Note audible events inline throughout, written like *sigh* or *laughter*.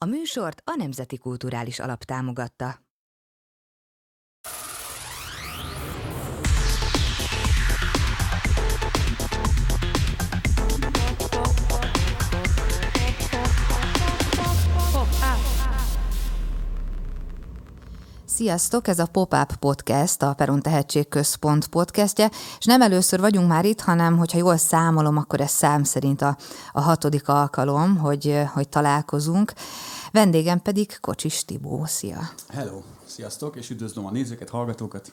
A műsort a Nemzeti Kulturális Alap támogatta. Sziasztok, ez a Pop-Up Podcast, a Peron Tehetségközpont podcastje, és nem először vagyunk már itt, hanem hogyha jól számolom, akkor ez szám szerint a, a hatodik alkalom, hogy, hogy találkozunk. Vendégem pedig Kocsis Tibó. Szia! Hello! Sziasztok, és üdvözlöm a nézőket, hallgatókat!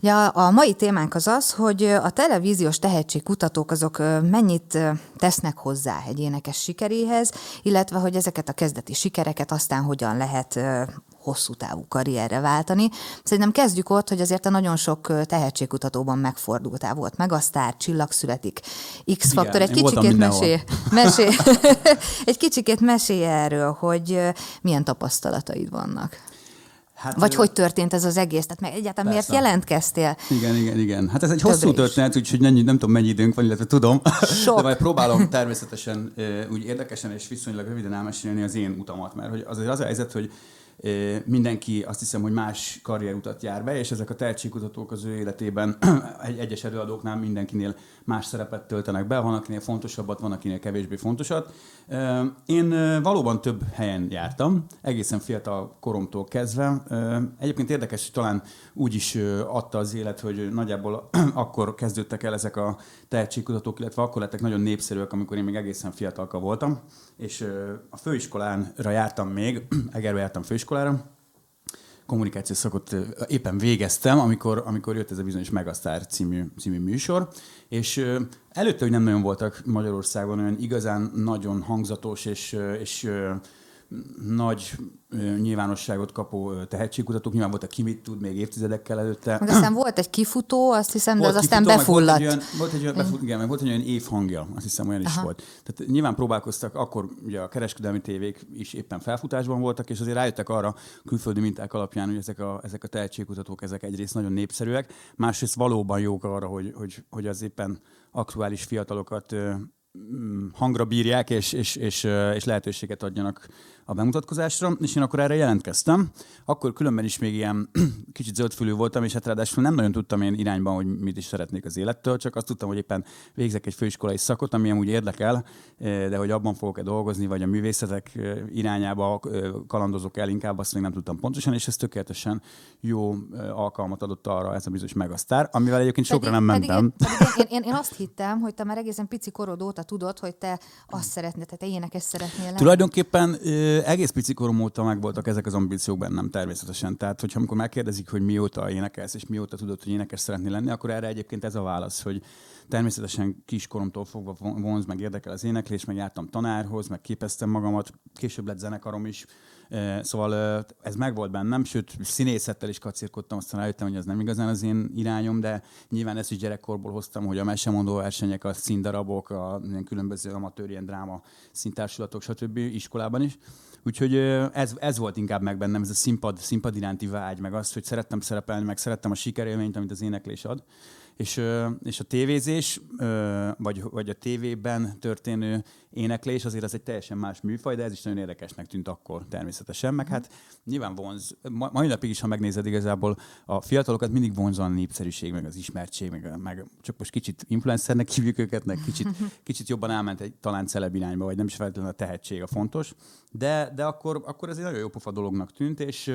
Ugye a mai témánk az az, hogy a televíziós tehetségkutatók azok mennyit tesznek hozzá egy énekes sikeréhez, illetve hogy ezeket a kezdeti sikereket aztán hogyan lehet hosszú távú karrierre váltani. Szerintem kezdjük ott, hogy azért a nagyon sok tehetségkutatóban megfordultál volt. Meg a sztár, csillag születik, X-faktor. Egy kicsikét mesé, mesé, *laughs* egy kicsikét mesélj erről, hogy milyen tapasztalataid vannak. Hát, Vagy hogy történt ez az egész? Tehát meg egyáltalán persze. miért jelentkeztél? Igen, igen, igen. Hát ez egy hosszú is. történet, úgyhogy nem, nem tudom, mennyi időnk van, illetve tudom. Sok. De majd próbálom természetesen úgy érdekesen és viszonylag röviden elmesélni az én utamat, mert hogy azért az a helyzet, hogy mindenki azt hiszem, hogy más karrierutat jár be, és ezek a tehetségkutatók az ő életében *clears throat* egy egyes előadóknál mindenkinél más szerepet töltenek be, van akinél fontosabbat, van akinél kevésbé fontosat. Én valóban több helyen jártam, egészen fiatal koromtól kezdve. Egyébként érdekes, hogy talán úgy is adta az élet, hogy nagyjából *clears throat* akkor kezdődtek el ezek a tehetségkutatók, illetve akkor lettek nagyon népszerűek, amikor én még egészen fiatalka voltam, és a főiskolánra jártam még, *clears throat* Egerbe jártam főiskolára, kommunikációs szakot éppen végeztem, amikor, amikor jött ez a bizonyos Megasztár című, című műsor, és előtte, hogy nem nagyon voltak Magyarországon olyan igazán nagyon hangzatos és, és nagy nyilvánosságot kapó tehetségkutatók. Nyilván volt a Kimit tud még évtizedekkel előtte. Meg aztán volt egy kifutó, azt hiszem, de az kifutó, aztán befulladt. Volt egy olyan, volt egy olyan, befut, igen, meg volt egy olyan évhangja, azt hiszem olyan Aha. is volt. Tehát nyilván próbálkoztak, akkor ugye a kereskedelmi tévék is éppen felfutásban voltak, és azért rájöttek arra külföldi minták alapján, hogy ezek a, ezek a tehetségkutatók, ezek egyrészt nagyon népszerűek, másrészt valóban jók arra, hogy, hogy, hogy az éppen aktuális fiatalokat hangra bírják, és, és, és, és lehetőséget adjanak a bemutatkozásra, és én akkor erre jelentkeztem. Akkor különben is még ilyen *clears throat* kicsit zöldfülű voltam, és hát ráadásul nem nagyon tudtam én irányban, hogy mit is szeretnék az élettől, csak azt tudtam, hogy éppen végzek egy főiskolai szakot, ami amúgy érdekel, de hogy abban fogok-e dolgozni, vagy a művészetek irányába kalandozok el inkább, azt még nem tudtam pontosan, és ez tökéletesen jó alkalmat adott arra ez a bizonyos megasztár, amivel egyébként sokra nem mentem. Pedig, pedig én, én, én, azt hittem, hogy te már egészen pici korod óta tudod, hogy te azt szeretnél, te énekes szeretnél lenni. Tulajdonképpen egész pici korom óta megvoltak ezek az ambíciók bennem természetesen. Tehát, hogyha amikor megkérdezik, hogy mióta énekelsz, és mióta tudod, hogy énekes szeretnél lenni, akkor erre egyébként ez a válasz, hogy természetesen kiskoromtól fogva vonz, meg érdekel az éneklés, meg jártam tanárhoz, meg képeztem magamat, később lett zenekarom is, Szóval ez megvolt bennem, sőt színészettel is kacérkodtam, aztán rájöttem, hogy ez nem igazán az én irányom, de nyilván ezt is gyerekkorból hoztam, hogy a mesemondó versenyek, a színdarabok, a különböző amatőr ilyen dráma színtársulatok, stb. iskolában is. Úgyhogy ez, ez volt inkább meg bennem, ez a színpad, színpad iránti vágy, meg az, hogy szerettem szerepelni, meg szerettem a sikerélményt, amit az éneklés ad és, és a tévézés, vagy, vagy a tévében történő éneklés azért az egy teljesen más műfaj, de ez is nagyon érdekesnek tűnt akkor természetesen, meg hát nyilván vonz, mai napig is, ha megnézed igazából a fiatalokat mindig vonz a népszerűség, meg az ismertség, meg, meg csak most kicsit influencernek hívjuk őket, meg kicsit, *laughs* kicsit jobban elment egy talán celeb irányba, vagy nem is feltétlenül a tehetség a fontos, de, de akkor, akkor ez egy nagyon jó pofa dolognak tűnt, és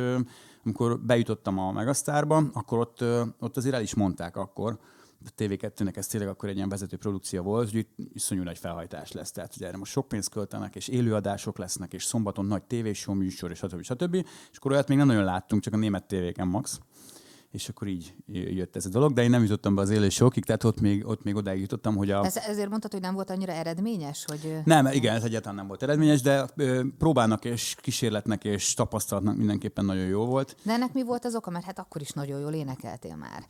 amikor bejutottam a Megasztárba, akkor ott, ott azért el is mondták akkor, a TV2-nek ez tényleg akkor egy ilyen vezető produkció volt, hogy iszonyú nagy felhajtás lesz. Tehát, hogy erre most sok pénzt költenek, és élőadások lesznek, és szombaton nagy tévéshow műsor, és stb. stb. És akkor olyat még nem nagyon láttunk, csak a német tévéken max. És akkor így jött ez a dolog, de én nem jutottam be az élő sokig, tehát ott még, ott még odáig jutottam, hogy a... Ez, ezért mondtad, hogy nem volt annyira eredményes? Hogy... Nem, igen, ez egyáltalán nem volt eredményes, de próbálnak és kísérletnek és tapasztalatnak mindenképpen nagyon jó volt. De ennek mi volt az oka? Mert hát akkor is nagyon jól énekeltél már.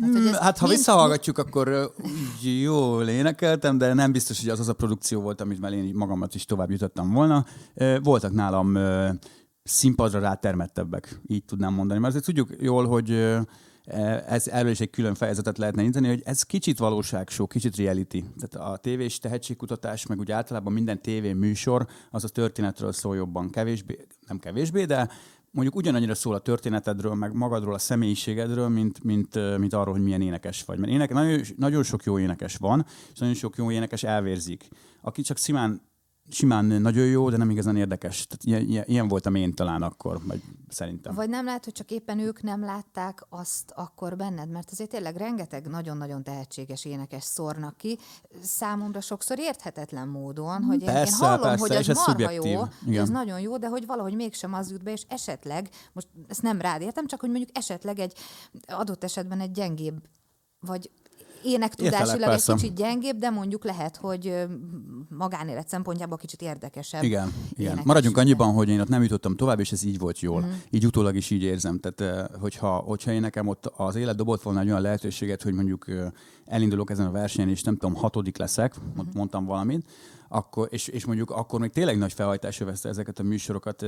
Hát, hogy hát ha mind... visszahallgatjuk, akkor úgy jól énekeltem, de nem biztos, hogy az az a produkció volt, amit én magamat is tovább jutottam volna. Voltak nálam színpadra rátermettebbek, így tudnám mondani. Mert azért tudjuk jól, hogy ez, erről is egy külön fejezetet lehetne indítani, hogy ez kicsit valóságshow, kicsit reality. Tehát a tévés tehetségkutatás, meg úgy általában minden tévé műsor, az a történetről szól jobban, kevésbé, nem kevésbé, de mondjuk ugyanannyira szól a történetedről, meg magadról, a személyiségedről, mint, mint, mint arról, hogy milyen énekes vagy. Mert éneke, nagyon, nagyon sok jó énekes van, és nagyon sok jó énekes elvérzik. Aki csak simán simán nagyon jó, de nem igazán érdekes. Tehát ilyen, ilyen voltam én talán akkor, vagy szerintem. Vagy nem lehet, hogy csak éppen ők nem látták azt akkor benned, mert azért tényleg rengeteg nagyon-nagyon tehetséges énekes szórnak ki, számomra sokszor érthetetlen módon, hogy persze, én, én hallom, persze, hogy ez, ez marha szubjektív. jó, Igen. ez nagyon jó, de hogy valahogy mégsem az jut be, és esetleg, most ezt nem rád értem, csak hogy mondjuk esetleg egy adott esetben egy gyengébb vagy énektudásilag egy kicsit gyengébb, de mondjuk lehet, hogy magánélet szempontjából kicsit érdekesebb. Igen, igen. Maradjunk annyiban, hogy én ott nem jutottam tovább, és ez így volt jól. Mm. Így utólag is így érzem. Tehát, hogyha, hogyha én nekem ott az élet dobott volna egy olyan lehetőséget, hogy mondjuk elindulok ezen a versenyen, és nem tudom, hatodik leszek, mm. mondtam valamit, akkor, és, és mondjuk akkor még tényleg nagy felhajtás övezte ezeket a műsorokat,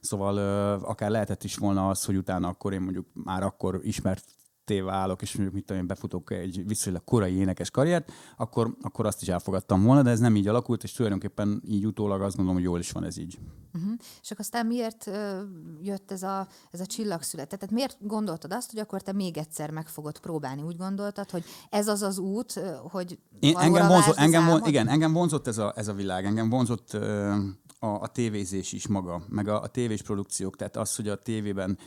szóval akár lehetett is volna az, hogy utána akkor én mondjuk már akkor ismert válok, és mondjuk mit tudom én, befutok egy viszonylag korai énekes karriert, akkor, akkor azt is elfogadtam volna, de ez nem így alakult, és tulajdonképpen így utólag azt gondolom, hogy jól is van ez így. Uh-huh. És akkor aztán miért uh, jött ez a, ez a csillagszület? Tehát miért gondoltad azt, hogy akkor te még egyszer meg fogod próbálni? Úgy gondoltad, hogy ez az az út, hogy Én, engem vonzott, engem, von, igen, engem vonzott ez a, ez a világ, engem vonzott uh, a, a tévézés is maga, meg a, a tévés produkciók, tehát az, hogy a tévében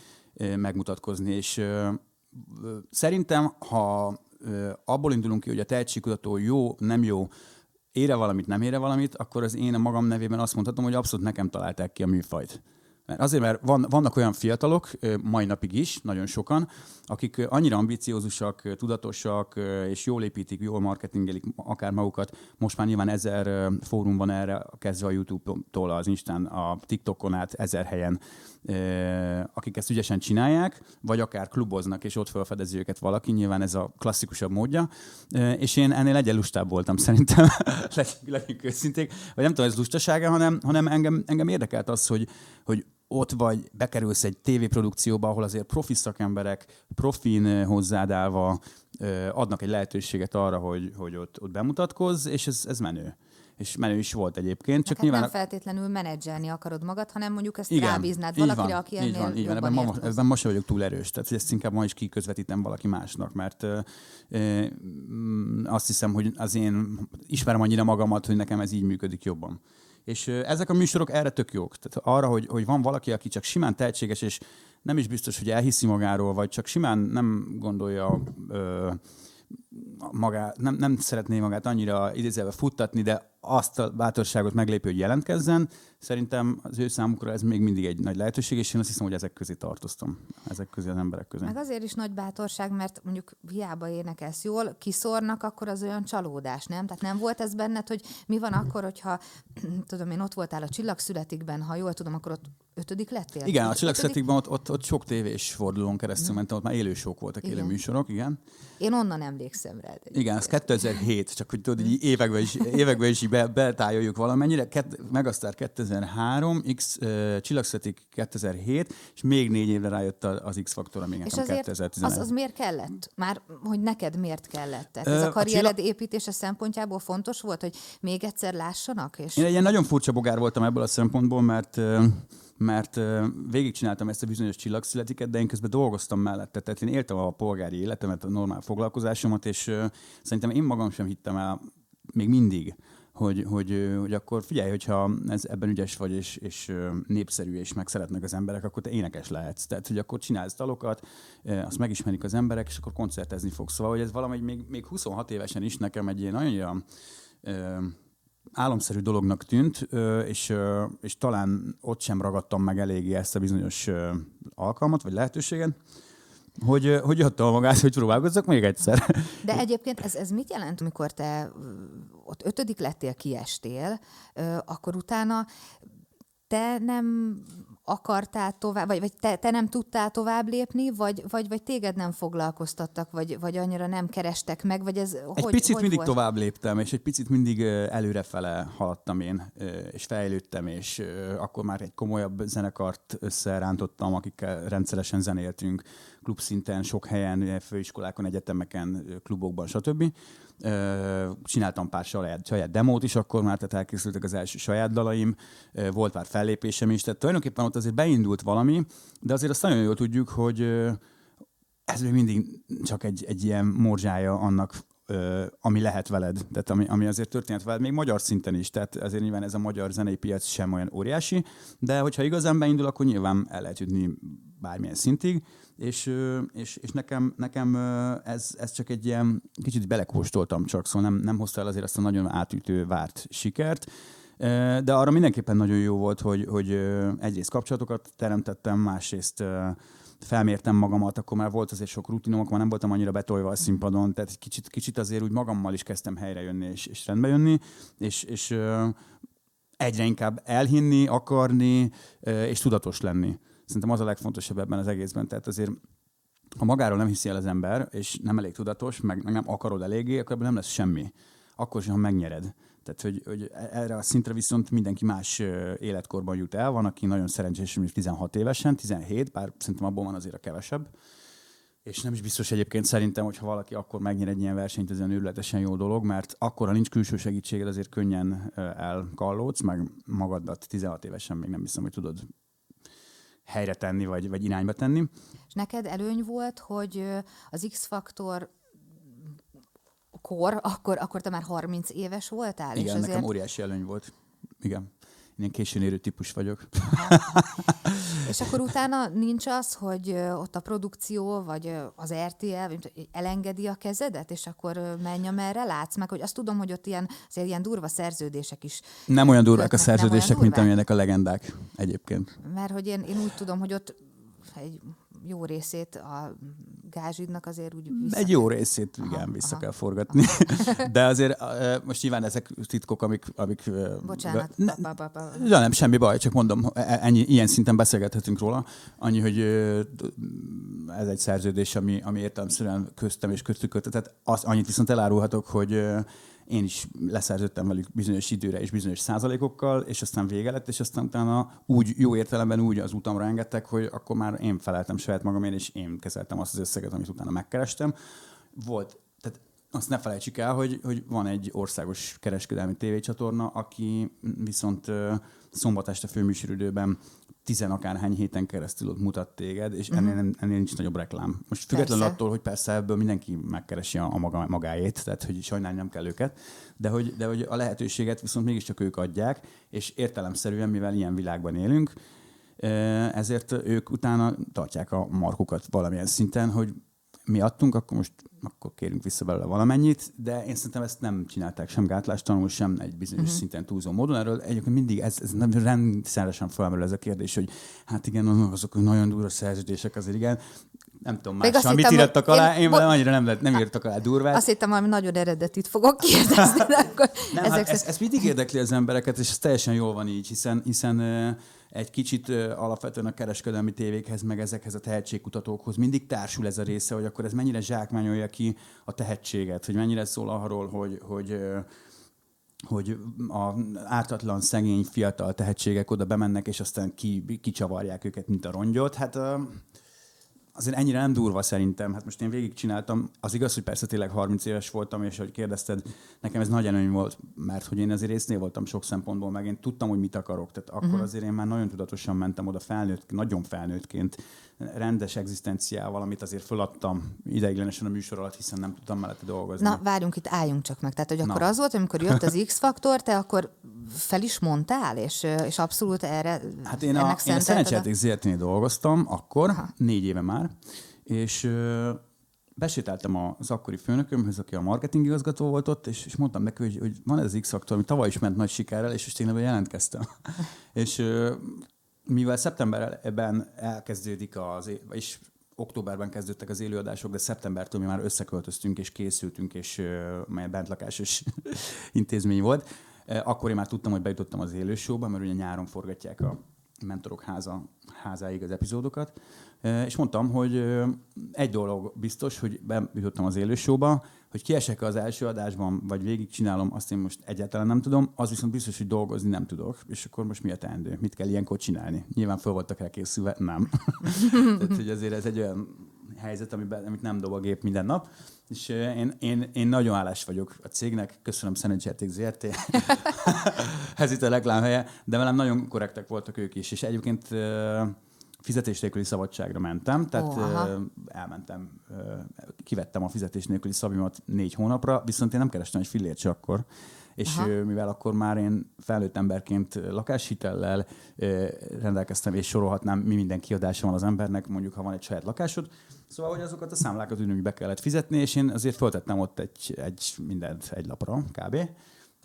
megmutatkozni, és szerintem, ha abból indulunk ki, hogy a tehetségkutató jó, nem jó, ére valamit, nem ére valamit, akkor az én a magam nevében azt mondhatom, hogy abszolút nekem találták ki a műfajt. Mert azért, mert van, vannak olyan fiatalok, mai napig is, nagyon sokan, akik annyira ambiciózusak, tudatosak, és jól építik, jól marketingelik akár magukat. Most már nyilván ezer fórum van erre, kezdve a YouTube-tól, az Instán, a TikTokon át ezer helyen, akik ezt ügyesen csinálják, vagy akár kluboznak, és ott felfedezi őket valaki, nyilván ez a klasszikusabb módja. És én ennél egyen lustább voltam szerintem, *laughs* legyünk őszinték, vagy nem tudom, ez lustasága, hanem, hanem engem, engem érdekelt az, hogy, hogy ott vagy, bekerülsz egy tévéprodukcióba, ahol azért profi szakemberek, profin hozzád állva adnak egy lehetőséget arra, hogy, hogy ott, ott bemutatkozz, és ez, ez menő és menő is volt egyébként. Csak hát nyilván... nem feltétlenül menedzselni akarod magad, hanem mondjuk ezt Igen, rábíznád valakire, van, aki ennél így van, így van. Ebben, ma, ebben sem vagyok túl erős, tehát ezt inkább ma is kiközvetítem valaki másnak, mert ö, ö, azt hiszem, hogy az én ismerem annyira magamat, hogy nekem ez így működik jobban. És ezek a műsorok erre tök jók. Tehát arra, hogy, hogy van valaki, aki csak simán tehetséges, és nem is biztos, hogy elhiszi magáról, vagy csak simán nem gondolja ö, magát, nem, nem szeretné magát annyira idézelve futtatni, de azt a bátorságot meglépő, hogy jelentkezzen, szerintem az ő számukra ez még mindig egy nagy lehetőség, és én azt hiszem, hogy ezek közé tartoztam, ezek közé az emberek közé. Meg azért is nagy bátorság, mert mondjuk hiába énekelsz jól, kiszórnak, akkor az olyan csalódás, nem? Tehát nem volt ez benned, hogy mi van akkor, hogyha, tudom én, ott voltál a Csillagszületikben, ha jól tudom, akkor ott ötödik lettél? Igen, a Csillagszületikben ott, ott, ott sok tévés fordulón keresztül mm. mentem, ott már élősók voltak, élő műsorok, igen. Én onnan emlékszem rá. Igen, ez 2007, csak hogy tudod, így években is, években is be, betájoljuk valamennyire. Ket, Megasztár 2003, X uh, Csillagszötik 2007, és még négy évre rájött az X-faktor, ami nekem 2011. Az, az miért kellett? Már, hogy neked miért kellett? Tehát ez a karriered a csillag... építése szempontjából fontos volt, hogy még egyszer lássanak? És... Én ilyen nagyon furcsa bogár voltam ebből a szempontból, mert mert végigcsináltam ezt a bizonyos csillagszületiket, de én közben dolgoztam mellette, tehát én éltem a polgári életemet, a normál foglalkozásomat, és szerintem én magam sem hittem el még mindig, hogy, hogy, hogy akkor figyelj, hogyha ez ebben ügyes vagy, és, és népszerű, és meg szeretnek az emberek, akkor te énekes lehetsz. Tehát, hogy akkor csinálsz dalokat, azt megismerik az emberek, és akkor koncertezni fogsz. Szóval, hogy ez valami még, még 26 évesen is nekem egy ilyen nagyon álomszerű dolognak tűnt, és, és talán ott sem ragadtam meg eléggé ezt a bizonyos alkalmat, vagy lehetőséget, hogy, hogy adta a magát, hogy próbálkozzak még egyszer. De egyébként ez, ez mit jelent, amikor te ott ötödik lettél, kiestél, akkor utána te nem akartál tovább, vagy, vagy te, te nem tudtál tovább lépni, vagy, vagy, vagy téged nem foglalkoztattak, vagy, vagy annyira nem kerestek meg, vagy ez Egy hogy, picit hogy mindig volt? tovább léptem, és egy picit mindig előrefele haladtam én, és fejlődtem, és akkor már egy komolyabb zenekart összerántottam, akikkel rendszeresen zenéltünk, klubszinten, sok helyen, főiskolákon, egyetemeken, klubokban, stb. Csináltam pár saját, saját demót is akkor már, tehát elkészültek az első saját dalaim, volt már fellépésem is, tehát tulajdonképpen ott azért beindult valami, de azért azt nagyon jól tudjuk, hogy ez még mindig csak egy, egy ilyen morzsája annak, ami lehet veled, tehát ami, ami azért történt veled, még magyar szinten is, tehát azért nyilván ez a magyar zenei piac sem olyan óriási, de hogyha igazán beindul, akkor nyilván el lehet jutni bármilyen szintig, és, és, és nekem, nekem ez, ez csak egy ilyen, kicsit belekóstoltam csak, szóval nem, nem hozta el azért azt a nagyon átütő várt sikert, de arra mindenképpen nagyon jó volt, hogy, hogy egyrészt kapcsolatokat teremtettem, másrészt felmértem magamat, akkor már volt azért sok rutinom, akkor már nem voltam annyira betolva a színpadon, tehát egy kicsit, kicsit azért úgy magammal is kezdtem helyre jönni és, és rendbe jönni, és, és ö, egyre inkább elhinni, akarni, ö, és tudatos lenni. Szerintem az a legfontosabb ebben az egészben. Tehát azért ha magáról nem hiszi el az ember, és nem elég tudatos, meg, nem akarod eléggé, akkor ebből nem lesz semmi. Akkor sem, ha megnyered. Tehát, hogy, hogy erre a szintre viszont mindenki más életkorban jut el. Van, aki nagyon szerencsés, mondjuk 16 évesen, 17, bár szerintem abból van azért a kevesebb. És nem is biztos egyébként szerintem, hogy ha valaki akkor megnyer egy ilyen versenyt, ez olyan őrületesen jó dolog, mert akkor, ha nincs külső segítséged, azért könnyen elkallódsz, meg magadat 16 évesen még nem hiszem, hogy tudod helyre tenni, vagy, vagy irányba tenni. És neked előny volt, hogy az X-faktor kor, akkor, akkor te már 30 éves voltál? Igen, és nekem azért, óriási előny volt. Igen. Én ilyen későn érő típus vagyok. és akkor utána nincs az, hogy ott a produkció, vagy az RTL elengedi a kezedet, és akkor menj, amerre látsz meg, hogy azt tudom, hogy ott ilyen, azért ilyen durva szerződések is Nem olyan durvák a olyan szerződések, mint amilyenek a legendák egyébként. Mert hogy én, én úgy tudom, hogy ott egy jó részét a gázsidnak azért úgy vissza... Egy jó részét, igen, Aha, vissza aha. kell forgatni. *laughs* De azért most nyilván ezek titkok, amik... amik Bocsánat. Ne, pa, pa, pa. Ja, nem, semmi baj, csak mondom, e- ennyi, ilyen szinten beszélgethetünk róla. Annyi, hogy ez egy szerződés, ami, ami értelemszerűen köztem és köztük kötött. Tehát az, annyit viszont elárulhatok, hogy én is leszerződtem velük bizonyos időre és bizonyos százalékokkal, és aztán vége lett, és aztán utána úgy, jó értelemben úgy az utamra engedtek, hogy akkor már én feleltem saját magamért, és én kezeltem azt az összeget, amit utána megkerestem. Volt, tehát azt ne felejtsük el, hogy, hogy van egy országos kereskedelmi tévécsatorna, aki viszont szombat este főműsoridőben tizenakárhány héten keresztül ott mutat téged, és ennél, nem, ennél nincs nagyobb reklám. Most függetlenül Persze. attól, hogy persze ebből mindenki megkeresi a, a maga, magáét, tehát hogy sajnálni nem kell őket, de hogy, de hogy a lehetőséget viszont mégiscsak ők adják, és értelemszerűen, mivel ilyen világban élünk, ezért ők utána tartják a markukat valamilyen szinten, hogy mi adtunk, akkor most akkor kérünk vissza belőle valamennyit, de én szerintem ezt nem csinálták sem gátlástalanul, sem egy bizonyos uh-huh. szinten túlzó módon. Erről egyébként mindig ez, ez nem rendszeresen felmerül ez a kérdés, hogy hát igen, azok, nagyon durva szerződések azért igen. Nem tudom mással, mit hittem, írtak alá, én- én, bo- annyira nem, lett, nem írtak alá durvát. Azt hittem, valami nagyon eredetit fogok kérdezni, de akkor Nem, ezek hát ez, szerint- ez mindig érdekli az embereket, és ez teljesen jól van így, hiszen, hiszen egy kicsit alapvetően a kereskedelmi tévékhez, meg ezekhez a tehetségkutatókhoz mindig társul ez a része, hogy akkor ez mennyire zsákmányolja ki a tehetséget, hogy mennyire szól arról, hogy, hogy hogy a ártatlan, szegény, fiatal tehetségek oda bemennek, és aztán ki, kicsavarják őket, mint a rongyot. Hát azért ennyire nem durva szerintem. Hát most én végigcsináltam. Az igaz, hogy persze tényleg 30 éves voltam, és hogy kérdezted, nekem ez nagy előny volt, mert hogy én azért résznél voltam sok szempontból, meg én tudtam, hogy mit akarok. Tehát akkor uh-huh. azért én már nagyon tudatosan mentem oda felnőtt, nagyon felnőttként, rendes egzisztenciával, amit azért föladtam ideiglenesen a műsor alatt, hiszen nem tudtam mellette dolgozni. Na, várjunk itt, álljunk csak meg. Tehát, hogy akkor Na. az volt, amikor jött az X-faktor, te akkor fel is mondtál, és, és abszolút erre Hát én a, én a Szerencsejáték ZRT-nél dolgoztam akkor, Aha. négy éve már, és besétáltam az akkori főnökömhöz, aki a marketing igazgató volt ott, és, és mondtam neki, hogy, hogy van ez az X-faktor, ami tavaly is ment nagy sikerrel, és most én jelentkeztem. *laughs* és mivel szeptemberben elkezdődik az, és októberben kezdődtek az élőadások, de szeptembertől mi már összeköltöztünk és készültünk, és mely bentlakásos *laughs* intézmény volt. Ö, Akkor én már tudtam, hogy bejutottam az élősóba, mert ugye nyáron forgatják a mentorok háza, házáig az epizódokat, és mondtam, hogy egy dolog biztos, hogy bejutottam az élősóba, hogy kiesek az első adásban, vagy végigcsinálom, azt én most egyáltalán nem tudom, az viszont biztos, hogy dolgozni nem tudok, és akkor most mi a teendő? Mit kell ilyenkor csinálni? Nyilván fel voltak elkészülve, nem. *laughs* Tehát, hogy azért ez egy olyan helyzet, amiben, amit nem dob a gép minden nap. És én, én, én nagyon állás vagyok a cégnek, köszönöm Szenencserték ZRT, *laughs* ez itt a reklámhelye, de velem nagyon korrektek voltak ők is, és egyébként fizetés nélküli szabadságra mentem, tehát oh, elmentem, kivettem a fizetés nélküli szabimat négy hónapra, viszont én nem kerestem egy fillért se akkor, és Aha. mivel akkor már én felnőtt emberként lakáshitellel rendelkeztem, és sorolhatnám, mi minden kiadása van az embernek, mondjuk ha van egy saját lakásod, Szóval, hogy azokat a számlákat úgy be kellett fizetni, és én azért föltettem ott egy, egy mindent egy lapra, kb.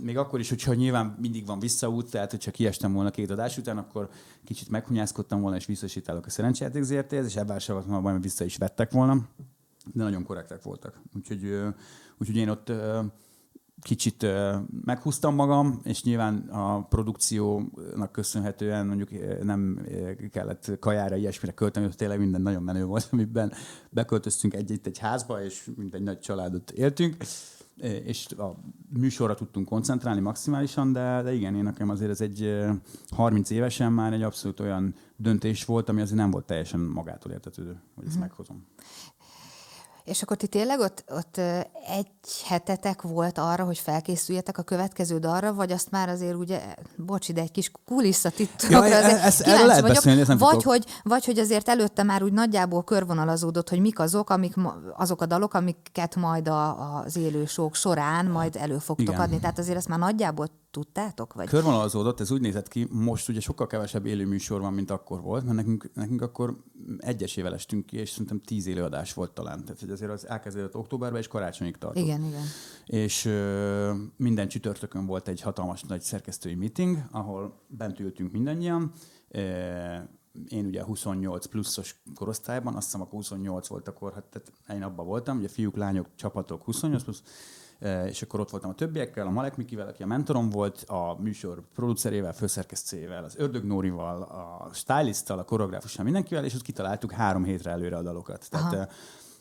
Még akkor is, hogyha nyilván mindig van visszaút, tehát hogyha kiestem volna két adás után, akkor kicsit meghunyászkodtam volna, és visszasítálok a szerencsejáték ZRT-hez, és ebben sem volt majd vissza is vettek volna, de nagyon korrektek voltak. Úgyhogy, úgyhogy én ott kicsit meghúztam magam, és nyilván a produkciónak köszönhetően mondjuk nem kellett kajára, ilyesmire költeni, hogy tényleg minden nagyon menő volt, *laughs* amiben beköltöztünk egy-egy egy házba, és mint egy nagy családot éltünk, és a műsorra tudtunk koncentrálni maximálisan, de, de igen, én nekem azért ez egy 30 évesen már egy abszolút olyan döntés volt, ami azért nem volt teljesen magától értetődő, hogy ezt mm. meghozom. És akkor ti tényleg ott, ott egy hetetek volt arra, hogy felkészüljetek a következő dalra, vagy azt már azért ugye, bocs, ide egy kis kulisszatitokra ja, azért ezt, erről lehet vagyok, beszélni, ezt vagy, hogy, vagy hogy azért előtte már úgy nagyjából körvonalazódott, hogy mik azok, amik, azok a dalok, amiket majd a, az élősók során majd elő fogtok Igen. adni. Tehát azért ezt már nagyjából tudtátok? Vagy? Körvonalazódott, ez úgy nézett ki, most ugye sokkal kevesebb élő műsor van, mint akkor volt, mert nekünk, nekünk akkor egyesével estünk ki, és szerintem tíz élőadás volt talán. Tehát hogy azért az elkezdődött októberben, és karácsonyig tartott. Igen, igen. És ö, minden csütörtökön volt egy hatalmas nagy szerkesztői meeting, ahol bent ültünk mindannyian, én ugye 28 pluszos korosztályban, azt hiszem akkor 28 volt akkor, hát tehát én abban voltam, ugye fiúk, lányok, csapatok 28 plusz, és akkor ott voltam a többiekkel, a Malek Mikivel, aki a mentorom volt, a műsor producerével, főszerkesztőjével, az Ördög Nórival, a stylisttal, a koreográfussal, mindenkivel, és ott kitaláltuk három hétre előre a dalokat. Tehát Aha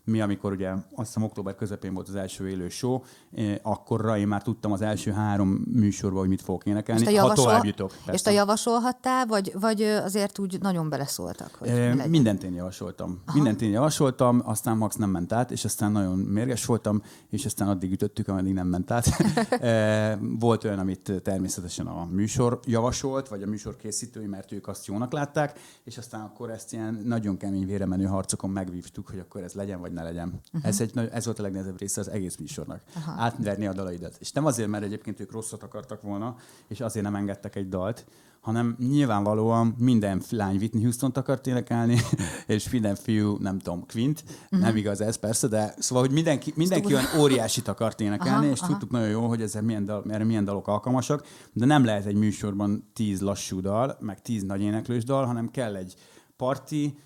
mi, amikor ugye azt hiszem október közepén volt az első élő show, eh, akkorra én már tudtam az első három műsorban, hogy mit fogok énekelni, és javasol... ha tovább jutok. És te javasolhattál, vagy, vagy azért úgy nagyon beleszóltak? Hogy e, mindent én javasoltam. Aha. Mindent én javasoltam, aztán Max nem ment át, és aztán nagyon mérges voltam, és aztán addig ütöttük, ameddig nem ment át. *laughs* *laughs* e, volt olyan, amit természetesen a műsor javasolt, vagy a műsor készítői, mert ők azt jónak látták, és aztán akkor ezt ilyen nagyon kemény véremenő harcokon megvívtuk, hogy akkor ez legyen, vagy vagy ne legyen. Uh-huh. Ez, egy, ez volt a legnehezebb része az egész műsornak. Uh-huh. Átverni a dalaidat. És nem azért, mert egyébként ők rosszat akartak volna, és azért nem engedtek egy dalt, hanem nyilvánvalóan minden lány Whitney Houston-t akart énekelni, *laughs* és minden fiú, nem tudom, Quint, uh-huh. nem igaz ez persze, de szóval, hogy mindenki, mindenki olyan óriásit akart énekelni, aha, és aha. tudtuk nagyon jó, hogy ezzel milyen dal, erre milyen dalok alkalmasak, de nem lehet egy műsorban tíz lassú dal, meg tíz nagy éneklős dal, hanem kell egy parti,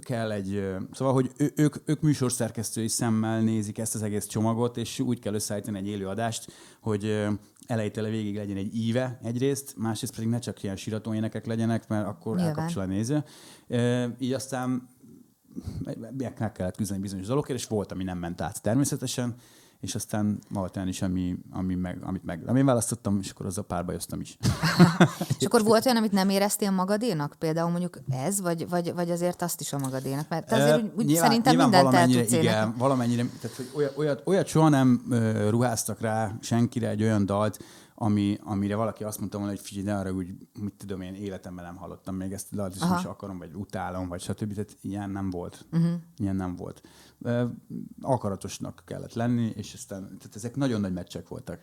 kell egy... Szóval, hogy ő, ők, ők műsorszerkesztői szemmel nézik ezt az egész csomagot, és úgy kell összeállítani egy élőadást, hogy elejétől végig legyen egy íve egyrészt, másrészt pedig ne csak ilyen sirató énekek legyenek, mert akkor Nyilván. elkapcsol a néző. Így aztán meg kellett küzdeni bizonyos dolgokért, és volt, ami nem ment át természetesen, és aztán volt olyan is, ami, ami meg, amit meg én választottam, és akkor azzal párbajoztam is. *laughs* és akkor volt olyan, amit nem éreztél magadénak? Például mondjuk ez, vagy, vagy, vagy azért azt is a magadénak? Mert te azért úgy, úgy nyilván, szerintem nyilván mindent valamennyire, el Igen, valamennyire, tehát hogy olyat, olyat, olyat soha nem uh, ruháztak rá senkire egy olyan dalt, ami, amire valaki azt mondta volna, hogy figyelj, de arra úgy, mit tudom én, életemben nem hallottam még ezt, de is akarom, vagy utálom, vagy stb. Tehát ilyen nem volt. Uh-huh. Ilyen nem volt. Akaratosnak kellett lenni, és aztán, tehát ezek nagyon nagy meccsek voltak.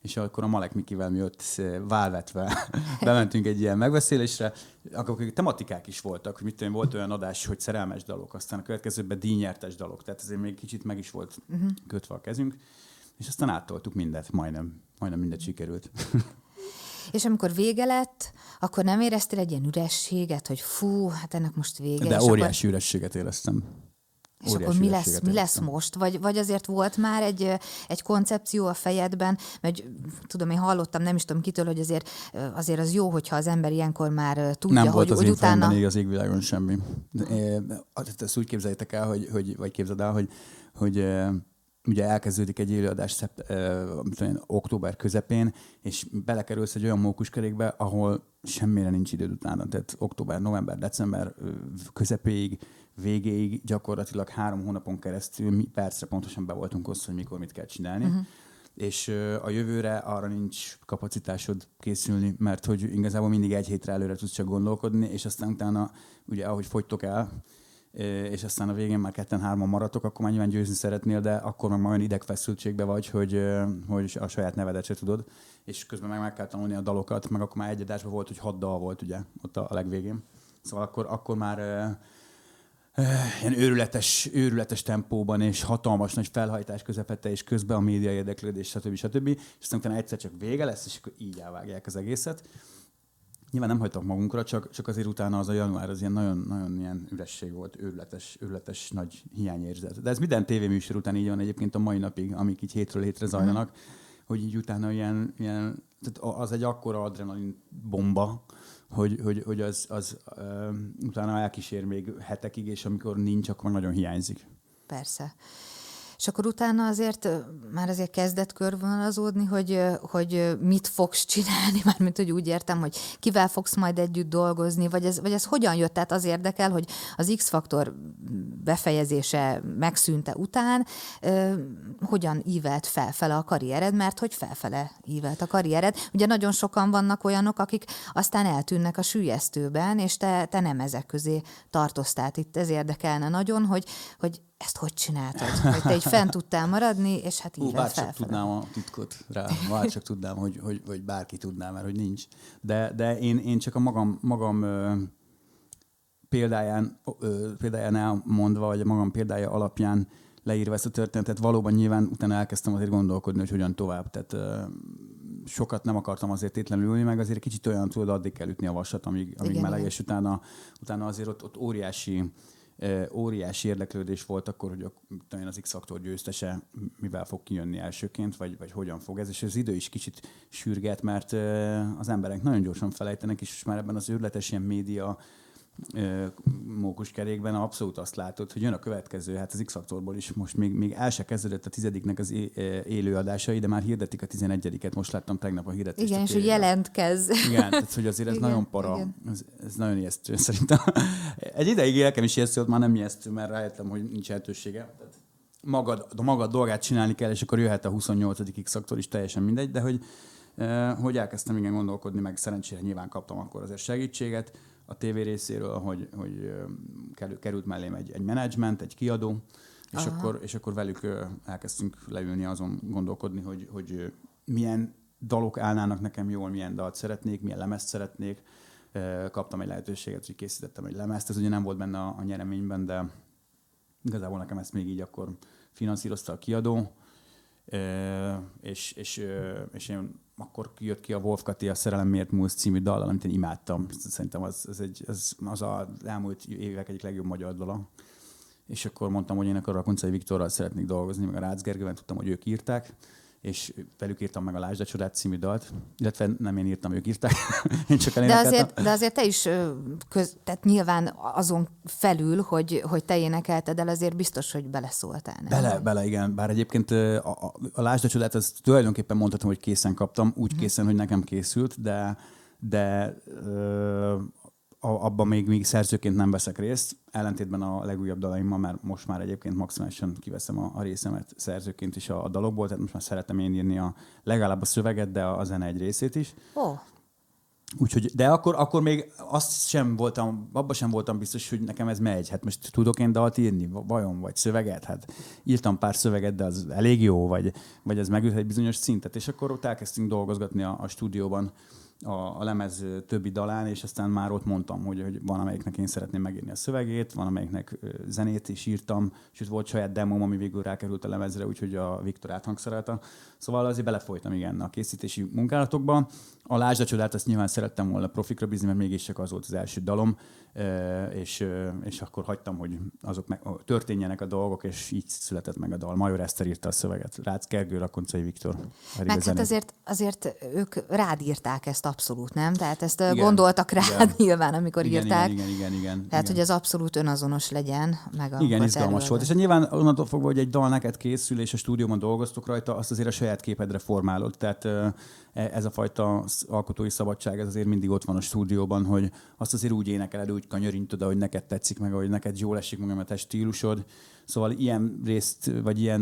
És akkor a Malek Mikivel mi ott válvetve *laughs* bementünk egy ilyen megbeszélésre, akkor tematikák is voltak, hogy mit tudom, volt olyan adás, hogy szerelmes dalok, aztán a következőben díjnyertes dalok, tehát ezért még kicsit meg is volt uh-huh. kötve a kezünk, és aztán áttoltuk mindet, majdnem majdnem mindegy sikerült. *laughs* És amikor vége lett, akkor nem éreztél egy ilyen ürességet, hogy fú, hát ennek most vége. De óriási akkor... ürességet éreztem. És akkor mi lesz, mi lesz most? Vagy, vagy azért volt már egy, egy koncepció a fejedben, mert tudom, én hallottam, nem is tudom kitől, hogy azért, azért az jó, hogyha az ember ilyenkor már tudja, nem hogy, volt az hogy utána... Nem az égvilágon semmi. Ezt úgy képzeljétek el, hogy, hogy, vagy képzeld el, hogy, hogy ugye elkezdődik egy élőadás szept, tudom, október közepén, és belekerülsz egy olyan mókuskerékbe, ahol semmire nincs időd utána. Tehát október, november, december közepéig, végéig gyakorlatilag három hónapon keresztül mi percre pontosan be voltunk osztva, hogy mikor mit kell csinálni. Uh-huh. És a jövőre arra nincs kapacitásod készülni, mert hogy igazából mindig egy hétre előre tudsz csak gondolkodni, és aztán utána, ugye ahogy fogytok el, és aztán a végén már ketten-hárman maradtok, akkor már nyilván győzni szeretnél, de akkor már olyan idegfeszültségbe vagy, hogy, hogy a saját nevedet se tudod, és közben meg meg kell tanulni a dalokat, meg akkor már egy adásban volt, hogy hat dal volt ugye ott a, legvégén. Szóval akkor, akkor már ilyen őrületes, őrületes tempóban és hatalmas nagy felhajtás közepette, és közben a média érdeklődés, stb. stb. És aztán utána egyszer csak vége lesz, és akkor így elvágják az egészet nyilván nem hagytak magunkra, csak, csak azért utána az a január az ilyen nagyon, nagyon ilyen üresség volt, őrületes, őrületes nagy hiányérzet. De ez minden tévéműsor után így van egyébként a mai napig, amik így hétről hétre zajlanak, mm. hogy így utána ilyen, ilyen tehát az egy akkora adrenalin bomba, hogy, hogy, hogy az, az uh, utána elkísér még hetekig, és amikor nincs, akkor nagyon hiányzik. Persze. És akkor utána azért már azért kezdett körvonalazódni, hogy, hogy mit fogsz csinálni, *laughs* mármint hogy úgy értem, hogy kivel fogsz majd együtt dolgozni, vagy ez, vagy ez hogyan jött? Tehát az érdekel, hogy az X-faktor befejezése megszűnte után hogyan ívelt felfele a karriered, mert hogy felfele ívelt a karriered. Ugye nagyon sokan vannak olyanok, akik aztán eltűnnek a sűjesztőben, és te, te nem ezek közé tartoztál. Itt ez érdekelne nagyon, hogy, hogy ezt hogy csináltad? Hogy te így fent tudtál maradni, és hát így bár csak tudnám a titkot rá, bár csak tudnám, hogy, hogy, hogy bárki tudná, mert hogy nincs. De, de én, én csak a magam, magam ö, példáján, ö, példáján elmondva, vagy a magam példája alapján leírva ezt a történetet, valóban nyilván utána elkezdtem azért gondolkodni, hogy hogyan tovább. Tehát ö, sokat nem akartam azért tétlenül ülni, meg azért kicsit olyan tudod, addig kell ütni a vasat, amíg, amíg Igen, meleg, és utána, utána azért ott, ott óriási óriási érdeklődés volt akkor, hogy a, az X-faktor győztese mivel fog kijönni elsőként, vagy, vagy hogyan fog ez, és az idő is kicsit sürget, mert az emberek nagyon gyorsan felejtenek, és már ebben az őrletes ilyen média mókuskerékben abszolút azt látod, hogy jön a következő, hát az X-faktorból is most még, még el se kezdődött a tizediknek az élőadásai, de már hirdetik a tizenegyediket, most láttam tegnap a hirdetést. Igen, és hogy jelentkez. Igen, tehát hogy azért ez igen, nagyon para, ez, ez, nagyon ijesztő szerintem. Egy ideig élkem is ijesztő, ott már nem ijesztő, mert rájöttem, hogy nincs lehetősége. Tehát magad, a magad dolgát csinálni kell, és akkor jöhet a 28. X-faktor is, teljesen mindegy, de hogy, hogy elkezdtem igen gondolkodni, meg szerencsére nyilván kaptam akkor azért segítséget, a TV részéről, hogy, hogy került mellém egy, egy menedzsment, egy kiadó, és akkor, és akkor velük elkezdtünk leülni azon gondolkodni, hogy, hogy milyen dalok állnának nekem jól, milyen dalt szeretnék, milyen lemezt szeretnék. Kaptam egy lehetőséget, hogy készítettem egy lemezt. Ez ugye nem volt benne a, a nyereményben, de igazából nekem ezt még így akkor finanszírozta a kiadó. És, és, és én akkor jött ki a Wolf Kati a Szerelem miért múlsz című dal, amit én imádtam. Szerintem az, az, egy, az, az az elmúlt évek egyik legjobb magyar dala. És akkor mondtam, hogy én akkor a Koncai Viktorral szeretnék dolgozni, meg a Rácz Gergőben tudtam, hogy ők írták és velük írtam meg a Lásd a Csodát című dalt, illetve nem én írtam, ők írták, *laughs* én csak de azért, de azért te is, köz, tehát nyilván azon felül, hogy, hogy te énekelted el, azért biztos, hogy beleszóltál. Nem? Bele, bele, igen. Bár egyébként a, a, a Lásd a Csodát, az tulajdonképpen mondhatom, hogy készen kaptam, úgy mhm. készen, hogy nekem készült, de de ö, abban még, még szerzőként nem veszek részt, ellentétben a legújabb dalaimmal, mert most már egyébként maximálisan kiveszem a, a részemet szerzőként is a, a dalokból, tehát most már szeretem én írni a, legalább a szöveget, de a, a zene egy részét is. Oh. Úgyhogy, de akkor, akkor még azt sem voltam, abban sem voltam biztos, hogy nekem ez megy. Hát most tudok én dalt írni, vajon, vagy szöveget? Hát írtam pár szöveget, de az elég jó, vagy, vagy ez megüt egy bizonyos szintet. És akkor ott elkezdtünk dolgozgatni a, a stúdióban a, a lemez többi dalán, és aztán már ott mondtam, hogy, hogy van, amelyiknek én szeretném megírni a szövegét, van, amelyiknek zenét is írtam, és volt saját demom, ami végül rákerült a lemezre, úgyhogy a Viktor áthangszerelte. Szóval azért belefolytam igen a készítési munkálatokba. A Lásd csodát azt nyilván szerettem volna profikra bízni, mert mégiscsak az volt az első dalom, és, és akkor hagytam, hogy azok meg, történjenek a dolgok, és így született meg a dal. Major Eszter írta a szöveget, Rácz Gergő, Rakoncai Viktor. Meg hát azért, azért ők rád írták ezt abszolút, nem? Tehát ezt igen, gondoltak rád igen. *laughs* nyilván, amikor igen, írták. Igen, igen, igen, igen. Tehát, igen. hogy az abszolút önazonos legyen. Meg a igen, izgalmas volt. És nyilván onnantól fogva, hogy egy dal neked készül, és a stúdióban dolgoztok rajta, azt azért a saját képedre formálod. Tehát e, ez a fajta alkotói szabadság, ez azért mindig ott van a stúdióban, hogy azt azért úgy énekeled, úgy kanyarintud, ahogy neked tetszik, meg ahogy neked jól esik meg a te stílusod. Szóval ilyen részt, vagy ilyen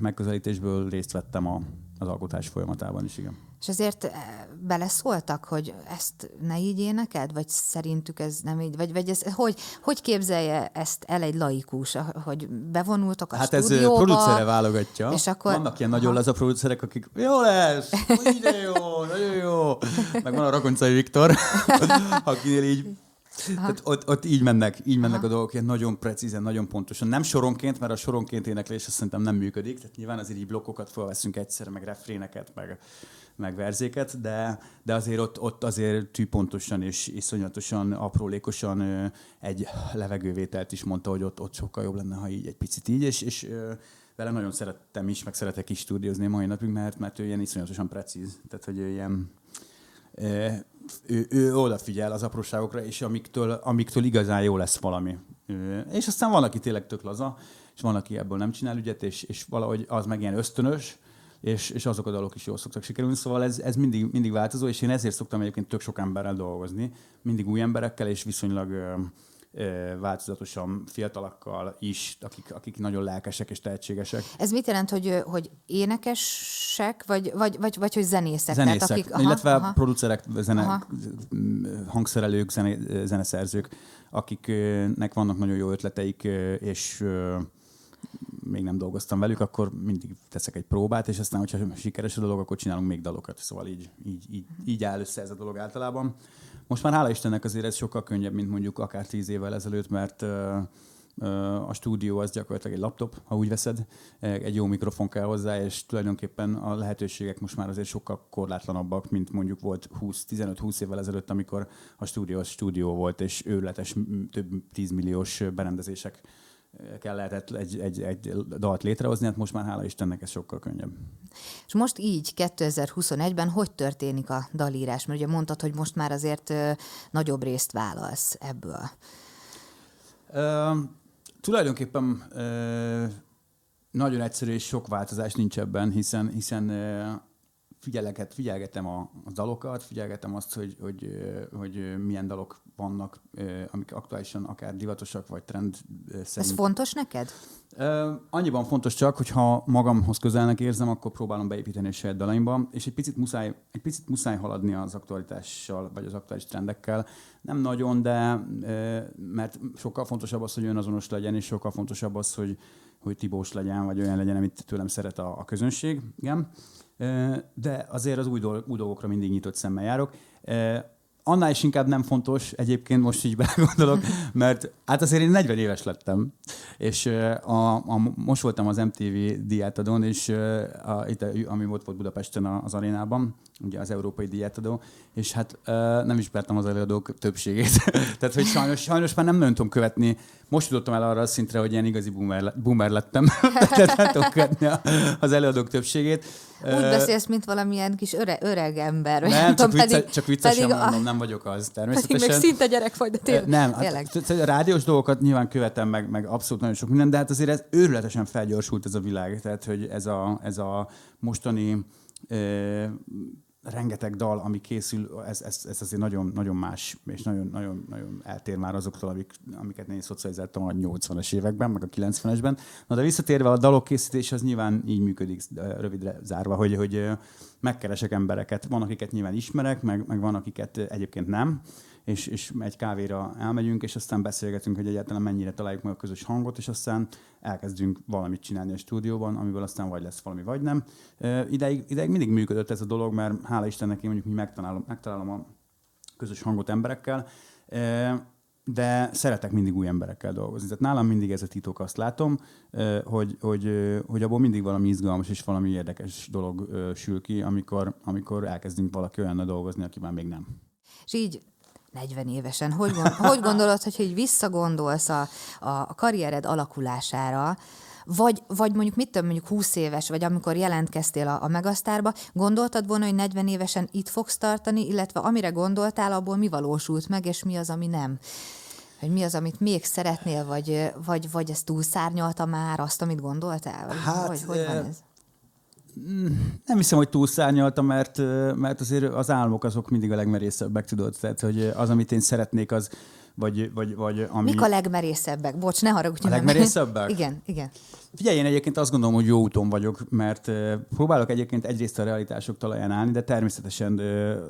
megközelítésből részt vettem a, az alkotás folyamatában is, igen. És azért eh, beleszóltak, hogy ezt ne így éneked, vagy szerintük ez nem így, vagy, vagy ez, hogy, hogy képzelje ezt el egy laikus, hogy bevonultok a hát stúdióba? Hát ez producere válogatja. És akkor, Vannak ilyen nagyon laza producerek, akik jó lesz, ide jó, nagyon jó. Meg van a Rakoncai Viktor, *laughs* akinél így tehát ott, ott így mennek, így mennek Aha. a dolgok, ilyen nagyon precízen, nagyon pontosan. Nem soronként, mert a soronként éneklés azt szerintem nem működik, tehát nyilván azért így blokkokat felveszünk egyszer, meg refréneket, meg, meg verzéket, de, de azért ott, ott azért tűpontosan és iszonyatosan, aprólékosan egy levegővételt is mondta, hogy ott, ott sokkal jobb lenne, ha így egy picit így, és, és vele nagyon szerettem is, meg szeretek is stúdiózni mai napig, mert, mert ő ilyen iszonyatosan precíz. Tehát, hogy ő ilyen ő, ő odafigyel az apróságokra, és amiktől, amiktől igazán jó lesz valami. És aztán van, aki tényleg tök laza, és van, aki ebből nem csinál ügyet, és, és valahogy az meg ilyen ösztönös, és, és azok a dalok is jól szoktak sikerülni, szóval ez, ez mindig, mindig változó, és én ezért szoktam egyébként tök sok emberrel dolgozni, mindig új emberekkel, és viszonylag változatosan fiatalakkal is, akik, akik nagyon lelkesek és tehetségesek. Ez mit jelent, hogy, hogy énekesek, vagy, vagy, vagy, vagy hogy zenészek? Zenészek, Tehát, akik, aha, illetve aha. producerek, zene, aha. hangszerelők, zene, zeneszerzők, akiknek vannak nagyon jó ötleteik, és még nem dolgoztam velük, akkor mindig teszek egy próbát, és aztán, hogyha sikeres a dolog, akkor csinálunk még dalokat. Szóval így, így, így, így áll össze ez a dolog általában. Most már hála Istennek azért ez sokkal könnyebb, mint mondjuk akár tíz évvel ezelőtt, mert a stúdió az gyakorlatilag egy laptop, ha úgy veszed, egy jó mikrofon kell hozzá, és tulajdonképpen a lehetőségek most már azért sokkal korlátlanabbak, mint mondjuk volt 15-20 évvel ezelőtt, amikor a stúdió az stúdió volt, és őrletes több tízmilliós berendezések kell lehetett egy, egy, egy dalt létrehozni, hát most már hála Istennek ez sokkal könnyebb. És most így 2021-ben hogy történik a dalírás? Mert ugye mondtad, hogy most már azért ö, nagyobb részt válasz ebből. Uh, tulajdonképpen uh, nagyon egyszerű és sok változás nincs ebben, hiszen, hiszen uh, figyeleket, figyelgetem a, a dalokat, figyelgetem azt, hogy, hogy, hogy milyen dalok vannak, amik aktuálisan akár divatosak, vagy trend szerint. Ez fontos neked? Annyiban fontos csak, hogy ha magamhoz közelnek érzem, akkor próbálom beépíteni a saját dalaimba, és egy picit muszáj, egy picit muszáj haladni az aktualitással, vagy az aktuális trendekkel. Nem nagyon, de mert sokkal fontosabb az, hogy önazonos legyen, és sokkal fontosabb az, hogy, hogy tibós legyen, vagy olyan legyen, amit tőlem szeret a, a közönség. Igen de azért az új, dolg, új dolgokra mindig nyitott szemmel járok. Annál is inkább nem fontos, egyébként most így *laughs* belegondolok, mert hát azért én 40 éves lettem, és a, a, most voltam az MTV diátadón, és a, itt, ami volt, volt Budapesten az arénában, ugye az európai diátadó, és hát nem ismertem az előadók többségét. *laughs* Tehát, hogy sajnos, sajnos már nem nagyon tudom követni. Most jutottam el arra a szintre, hogy ilyen igazi boomer, boomer lettem. *laughs* Tehát nem tudom követni az előadók többségét. Úgy beszélsz, mint valamilyen kis öre, öreg ember. Nem, csak, vicce, pedig, csak viccesen pedig mondom. Nem vagyok az természetesen. Pedig még szinte gyerek vagy, de tényleg. Nem, hát, a rádiós dolgokat nyilván követem, meg, meg abszolút nagyon sok minden, de hát azért ez őrületesen felgyorsult ez a világ. Tehát, hogy ez a, ez a mostani rengeteg dal, ami készül, ez, ez, ez azért nagyon, nagyon más, és nagyon, nagyon, nagyon eltér már azoktól, amik, amiket én szocializáltam a 80-as években, meg a 90-esben. Na de visszatérve a dalok készítés, az nyilván így működik rövidre zárva, hogy, hogy megkeresek embereket. Van, akiket nyilván ismerek, meg, meg van, akiket egyébként nem és, és egy kávéra elmegyünk, és aztán beszélgetünk, hogy egyáltalán mennyire találjuk meg a közös hangot, és aztán elkezdünk valamit csinálni a stúdióban, amiből aztán vagy lesz valami, vagy nem. Ideig, ideig mindig működött ez a dolog, mert hála Istennek én mondjuk mi megtalálom, megtalálom a közös hangot emberekkel, de szeretek mindig új emberekkel dolgozni. Tehát nálam mindig ez a titok, azt látom, hogy, hogy, hogy abból mindig valami izgalmas és valami érdekes dolog sül ki, amikor, amikor elkezdünk valaki olyannal dolgozni, aki már még nem. És így 40 évesen, hogy, gond, hogy gondolod, hogyha így visszagondolsz a, a karriered alakulására, vagy, vagy mondjuk mit több, mondjuk 20 éves, vagy amikor jelentkeztél a, a Megasztárba, gondoltad volna, hogy 40 évesen itt fogsz tartani, illetve amire gondoltál, abból mi valósult meg, és mi az, ami nem? Hogy mi az, amit még szeretnél, vagy, vagy, vagy ez túlszárnyalta már azt, amit gondoltál? Vagy hát, hogy, hogy van ez? Nem hiszem, hogy túlszárnyalta, mert, mert azért az álmok azok mindig a legmerészebbek, tudod. Tehát, hogy az, amit én szeretnék, az, vagy, vagy, vagy ami... Mik a legmerészebbek? Bocs, ne haragudj. A legmerészebbek? *laughs* igen, igen. Figyelj, én egyébként azt gondolom, hogy jó úton vagyok, mert próbálok egyébként egyrészt a realitások talaján állni, de természetesen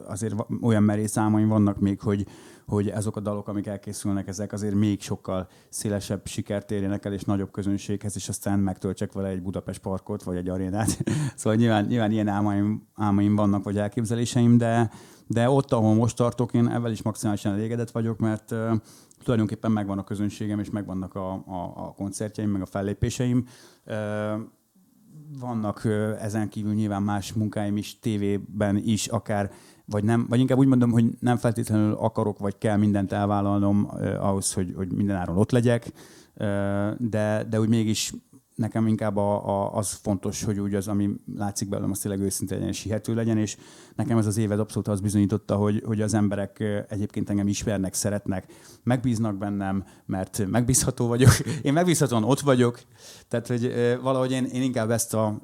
azért olyan merész álmaim vannak még, hogy, hogy azok a dalok, amik elkészülnek, ezek azért még sokkal szélesebb sikert érjenek el, és nagyobb közönséghez, és aztán megtöltsek vele egy Budapest parkot, vagy egy arénát. *laughs* szóval nyilván, nyilván ilyen álmaim, álmaim vannak, vagy elképzeléseim, de, de ott, ahol most tartok, én ebben is maximálisan elégedett vagyok, mert tulajdonképpen megvan a közönségem, és megvannak a, a, a koncertjeim, meg a fellépéseim. Vannak ezen kívül nyilván más munkáim is, tévében is, akár vagy nem, vagy inkább úgy mondom, hogy nem feltétlenül akarok, vagy kell mindent elvállalnom ahhoz, hogy, hogy mindenáron ott legyek, de, de úgy mégis nekem inkább a, a, az fontos, hogy úgy az, ami látszik belőlem, az tényleg őszinte legyen és hihető legyen, és nekem ez az éved abszolút az bizonyította, hogy, hogy az emberek egyébként engem ismernek, szeretnek, megbíznak bennem, mert megbízható vagyok. *laughs* Én megbízhatóan ott vagyok, tehát hogy valahogy én, én inkább ezt a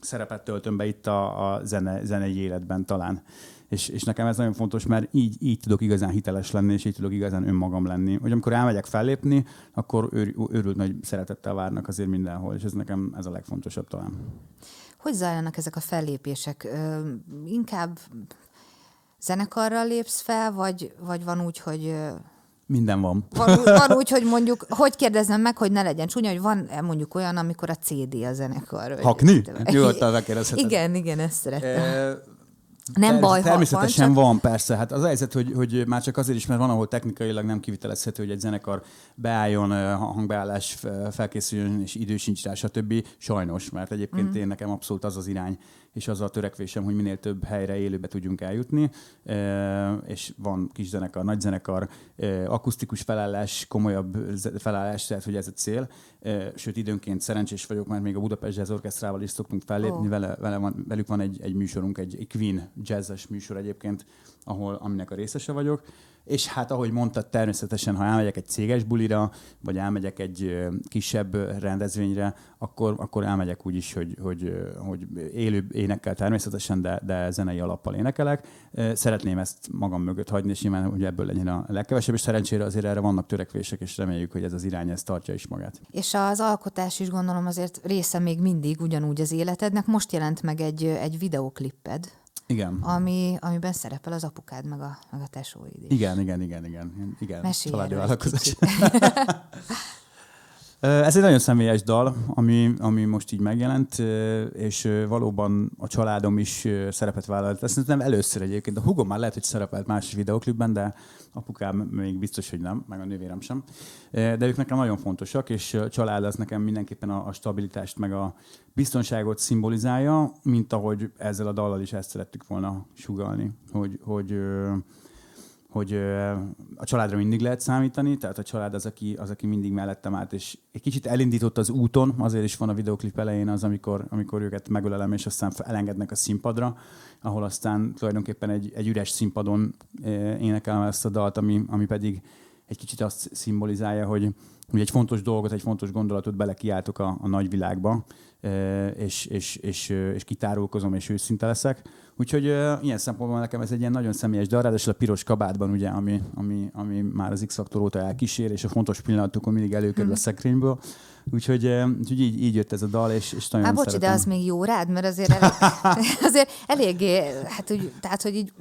szerepet töltöm be itt a, a zene, zenei életben talán. És, és nekem ez nagyon fontos, mert így, így tudok igazán hiteles lenni, és így tudok igazán önmagam lenni. Hogy amikor elmegyek fellépni, akkor őr, őrült nagy szeretettel várnak azért mindenhol, és ez nekem ez a legfontosabb talán. Hogy zajlanak ezek a fellépések? Ö, inkább zenekarral lépsz fel, vagy, vagy van úgy, hogy minden van. Van, van úgy, *laughs* hogy mondjuk, hogy kérdezem meg, hogy ne legyen csúnya, hogy van mondjuk olyan, amikor a CD a zenekar. Hakni? Nyugodtan megkérdezheted. Igen, igen, ezt szerettem. Nem Ter- baj, Természetesen van, csak... van, persze. Hát az helyzet, hogy, hogy már csak azért is, mert van, ahol technikailag nem kivitelezhető, hogy egy zenekar beálljon, hangbeállás felkészüljön, és idő sincs rá, stb. Sajnos, mert egyébként mm. én nekem abszolút az az irány, és az a törekvésem, hogy minél több helyre élőbe tudjunk eljutni, és van kis zenekar, nagy zenekar, akusztikus felállás, komolyabb felállás, tehát hogy ez a cél. Sőt, időnként szerencsés vagyok, mert még a Budapest Jazz Orchestrával is szoktunk fellépni, oh. vele, vele van, velük van egy, egy műsorunk, egy, egy Queen jazzes műsor egyébként, ahol aminek a részese vagyok, és hát ahogy mondtad, természetesen, ha elmegyek egy céges bulira, vagy elmegyek egy kisebb rendezvényre, akkor, akkor elmegyek úgy is, hogy, hogy, hogy élő énekkel természetesen, de, de zenei alappal énekelek. Szeretném ezt magam mögött hagyni, és nyilván, hogy ebből legyen a legkevesebb, és szerencsére azért erre vannak törekvések, és reméljük, hogy ez az irány ezt tartja is magát. És az alkotás is gondolom azért része még mindig ugyanúgy az életednek. Most jelent meg egy, egy videoklipped, igen. Ami, amiben szerepel az apukád, meg a, meg a tesóid is. Igen, igen, igen, igen. igen. Mesélj Családi vállalkozás. *laughs* Ez egy nagyon személyes dal, ami, ami most így megjelent, és valóban a családom is szerepet vállalt. Ezt nem először egyébként. A hugom már lehet, hogy szerepelt más videoklipben, de apukám még biztos, hogy nem, meg a nővérem sem. De ők nekem nagyon fontosak, és a család az nekem mindenképpen a, stabilitást, meg a biztonságot szimbolizálja, mint ahogy ezzel a dallal is ezt szerettük volna sugalni, hogy, hogy hogy a családra mindig lehet számítani, tehát a család az, aki, az, aki mindig mellettem állt, és egy kicsit elindított az úton, azért is van a videoklip elején az, amikor, amikor őket megölelem, és aztán elengednek a színpadra, ahol aztán tulajdonképpen egy, egy üres színpadon énekelem ezt a dalt, ami, ami pedig egy kicsit azt szimbolizálja, hogy, hogy egy fontos dolgot, egy fontos gondolatot belekiáltok a, a nagyvilágba, és, és, és, és kitárulkozom, és őszinte leszek. Úgyhogy ilyen szempontból nekem ez egy ilyen nagyon személyes de ráadásul a piros kabátban, ugye, ami, ami, ami már az X-faktor óta elkísér, és a fontos pillanatokon mindig előkerül a mhm. szekrényből. Úgyhogy, úgyhogy így, így jött ez a dal, és, és nagyon Há, bocs, de az még jó rád, mert azért, elég, *laughs* *laughs* azért eléggé, hát úgy, tehát, hogy így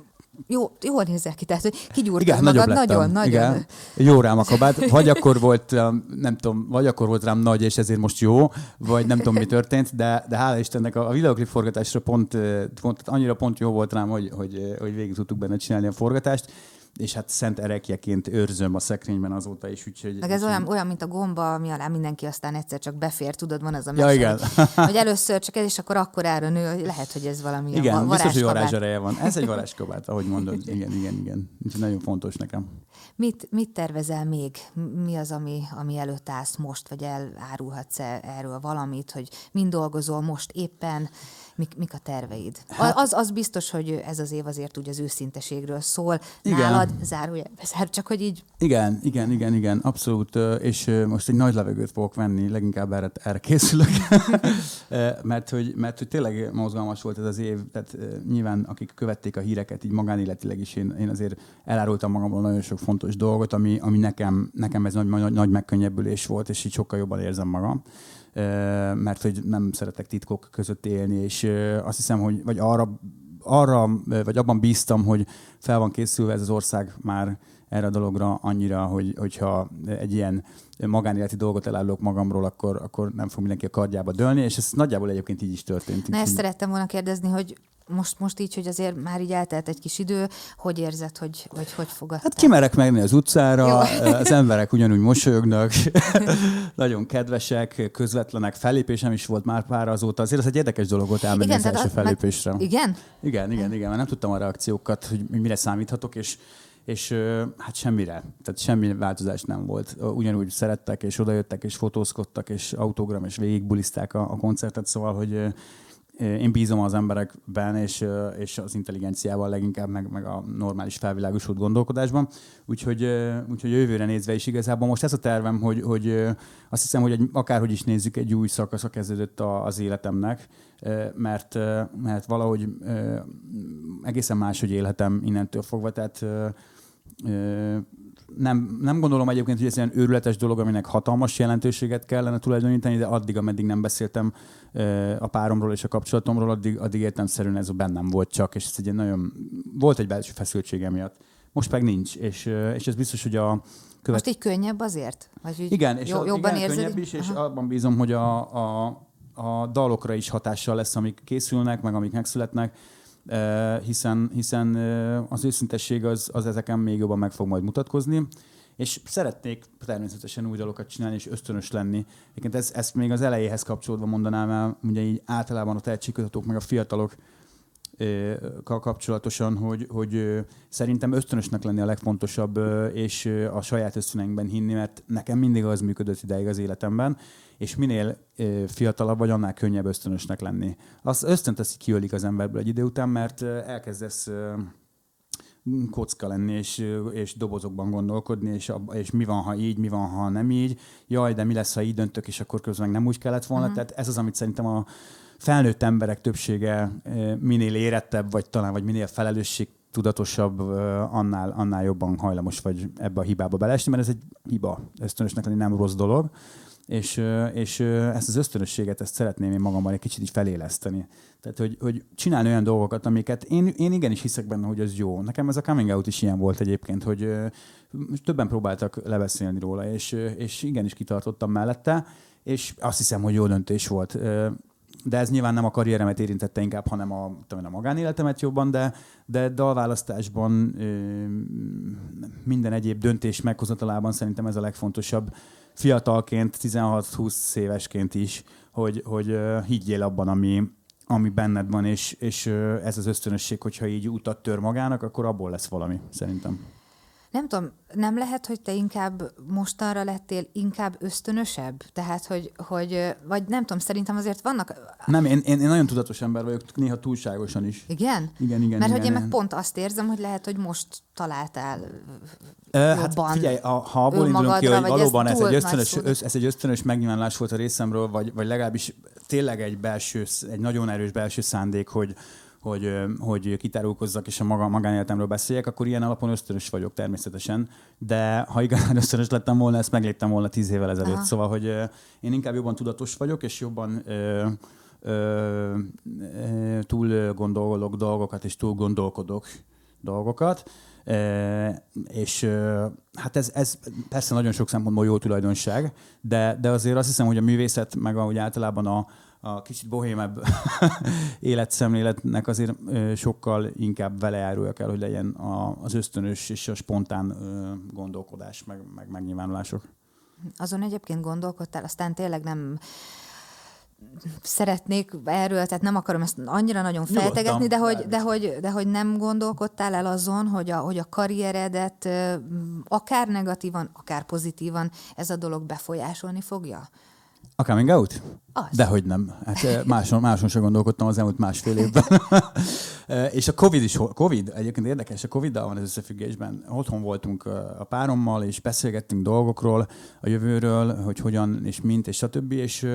jó, jól nézel ki, tehát hogy kigyúrtad Igen, magad, nagyobb lettem. nagyon, nagyon. Igen. Jó rám a kabát. Vagy akkor volt, nem tudom, vagy akkor volt rám nagy, és ezért most jó, vagy nem tudom, mi történt, de, de hála Istennek a, a videoklip forgatásra pont, pont, annyira pont jó volt rám, hogy, hogy, hogy végig tudtuk benne csinálni a forgatást és hát szent erekjeként őrzöm a szekrényben azóta is, úgyhogy... Meg ez olyan, olyan, mint a gomba, ami alá mindenki aztán egyszer csak befér, tudod, van az a mese, ja, igen. Hogy, hogy először csak ez, és akkor akkor ára nő, lehet, hogy ez valami Igen, biztos, hogy varázsereje van. Ez egy *laughs* varázskabát, ahogy mondod. Igen, igen, igen. Úgyhogy nagyon fontos nekem. Mit, mit tervezel még? Mi az, ami, ami előtt állsz most, vagy elárulhatsz erről valamit, hogy mind dolgozol most éppen, mik, mik a terveid? Hát, az, az biztos, hogy ez az év azért úgy az őszinteségről szól. Igen. Nálad zárójelbe zár, csak hogy így... Igen, igen, igen, igen, abszolút. És most egy nagy levegőt fogok venni, leginkább erre, erre készülök. *laughs* mert, hogy, mert hogy tényleg mozgalmas volt ez az év, tehát nyilván akik követték a híreket így magánéletileg is, én, én azért elárultam magamról nagyon sok fontos dolgot, ami, ami nekem, nekem ez nagy, nagy, nagy megkönnyebbülés volt, és így sokkal jobban érzem magam mert hogy nem szeretek titkok között élni, és azt hiszem, hogy vagy arra, arra, vagy abban bíztam, hogy fel van készülve ez az ország már erre a dologra annyira, hogy, hogyha egy ilyen magánéleti dolgot elállok magamról, akkor, akkor nem fog mindenki a kardjába dőlni, és ez nagyjából egyébként így is történt. Na ezt szerettem volna kérdezni, hogy most, most így, hogy azért már így eltelt egy kis idő, hogy érzed, hogy hogy, hogy fogadtál? Hát kimerek menni az utcára, Jó. *laughs* az emberek ugyanúgy mosolyognak, *laughs* nagyon kedvesek, közvetlenek, fellépésem is volt már pár azóta. Azért az egy érdekes dolog volt elmenni igen, az első a, fellépésre. Meg, igen? Igen, igen, igen, mert nem tudtam a reakciókat, hogy mire számíthatok, és és hát semmire, tehát semmi változás nem volt. Ugyanúgy szerettek, és odajöttek, és fotózkodtak, és autogram, és végigbuliszták a, a koncertet, szóval, hogy én bízom az emberekben, és, és az intelligenciával leginkább, meg, meg a normális felvilágosult gondolkodásban. Úgyhogy, úgyhogy jövőre nézve is igazából most ez a tervem, hogy, hogy azt hiszem, hogy egy, akárhogy is nézzük, egy új szakasza kezdődött a, az életemnek, mert, mert valahogy egészen máshogy élhetem innentől fogva, tehát nem, nem gondolom egyébként, hogy ez ilyen őrületes dolog, aminek hatalmas jelentőséget kellene tulajdonítani, de addig, ameddig nem beszéltem a páromról és a kapcsolatomról, addig, addig értemszerűen ez bennem volt csak, és ez egy nagyon, volt egy belső feszültsége miatt. Most meg nincs, és, és ez biztos, hogy a követ... Most így könnyebb azért? Vagy így igen, és jó, jobban igen, könnyebb is, és Aha. abban bízom, hogy a, a, a dalokra is hatással lesz, amik készülnek, meg amik megszületnek, hiszen, hiszen az őszintesség az, az ezeken még jobban meg fog majd mutatkozni, és szeretnék természetesen új dalokat csinálni és ösztönös lenni. Egyébként ez, ezt még az elejéhez kapcsolódva mondanám el, ugye így általában a tehetségkutatók meg a fiatalok kapcsolatosan, hogy, hogy szerintem ösztönösnek lenni a legfontosabb, és a saját ösztöneinkben hinni, mert nekem mindig az működött ideig az életemben, és minél fiatalabb vagy, annál könnyebb ösztönösnek lenni. Az ösztönt az kiölik az emberből egy idő után, mert elkezdesz kocka lenni, és, és dobozokban gondolkodni, és, és mi van, ha így, mi van, ha nem így. Jaj, de mi lesz, ha így döntök, és akkor közben nem úgy kellett volna. Uh-huh. Tehát ez az, amit szerintem a felnőtt emberek többsége minél érettebb, vagy talán vagy minél felelősség tudatosabb, annál, annál jobban hajlamos vagy ebbe a hibába beleesni, mert ez egy hiba. Ösztönösnek lenni nem rossz dolog és, és ezt az ösztönösséget ezt szeretném én magammal egy kicsit így feléleszteni. Tehát, hogy, hogy csinálni olyan dolgokat, amiket én, én igenis hiszek benne, hogy ez jó. Nekem ez a coming out is ilyen volt egyébként, hogy többen próbáltak lebeszélni róla, és, és igenis kitartottam mellette, és azt hiszem, hogy jó döntés volt. De ez nyilván nem a karrieremet érintette inkább, hanem a, tudom, a magánéletemet jobban, de, de dalválasztásban minden egyéb döntés meghozatalában szerintem ez a legfontosabb fiatalként, 16-20 évesként is, hogy, hogy higgyél abban, ami, ami benned van, és, és ez az ösztönösség, hogyha így utat tör magának, akkor abból lesz valami, szerintem. Nem tudom, nem lehet, hogy te inkább mostanra lettél inkább ösztönösebb? Tehát, hogy, hogy vagy nem tudom, szerintem azért vannak... Nem, én, én, én nagyon tudatos ember vagyok, néha túlságosan is. Igen? Igen, igen. Mert igen, hogy én meg pont azt érzem, hogy lehet, hogy most találtál Hát figyelj, a, ha abból indulunk ki, hogy valóban ez, ez egy, ösztönös, össz, ez egy ösztönös megnyilvánulás volt a részemről, vagy, vagy legalábbis tényleg egy belső, egy nagyon erős belső szándék, hogy, hogy, hogy kitárulkozzak és a maga, magánéletemről beszéljek, akkor ilyen alapon ösztönös vagyok természetesen. De ha igazán *laughs* ösztönös lettem volna, ezt megléptem volna tíz évvel ezelőtt. Aha. Szóval, hogy én inkább jobban tudatos vagyok, és jobban ö, ö, ö, túl gondolok dolgokat, és túl gondolkodok dolgokat. E, és e, hát ez, ez persze nagyon sok szempontból jó tulajdonság, de, de azért azt hiszem, hogy a művészet, meg ahogy általában a, a kicsit bohémebb *laughs* életszemléletnek azért sokkal inkább velejárója kell, hogy legyen az ösztönös és a spontán gondolkodás, meg, meg megnyilvánulások. Azon egyébként gondolkodtál, aztán tényleg nem szeretnék erről, tehát nem akarom ezt annyira nagyon feltegetni, de hogy, de, hogy, de hogy nem gondolkodtál el azon, hogy a, hogy a karrieredet akár negatívan, akár pozitívan ez a dolog befolyásolni fogja? A coming out? Az. Dehogy nem. Hát máson, máson sem gondolkodtam az elmúlt másfél évben. *laughs* és a Covid is, Covid egyébként érdekes, a Covid-dal van az összefüggésben. Otthon voltunk a párommal, és beszélgettünk dolgokról, a jövőről, hogy hogyan és mint, és stb. És,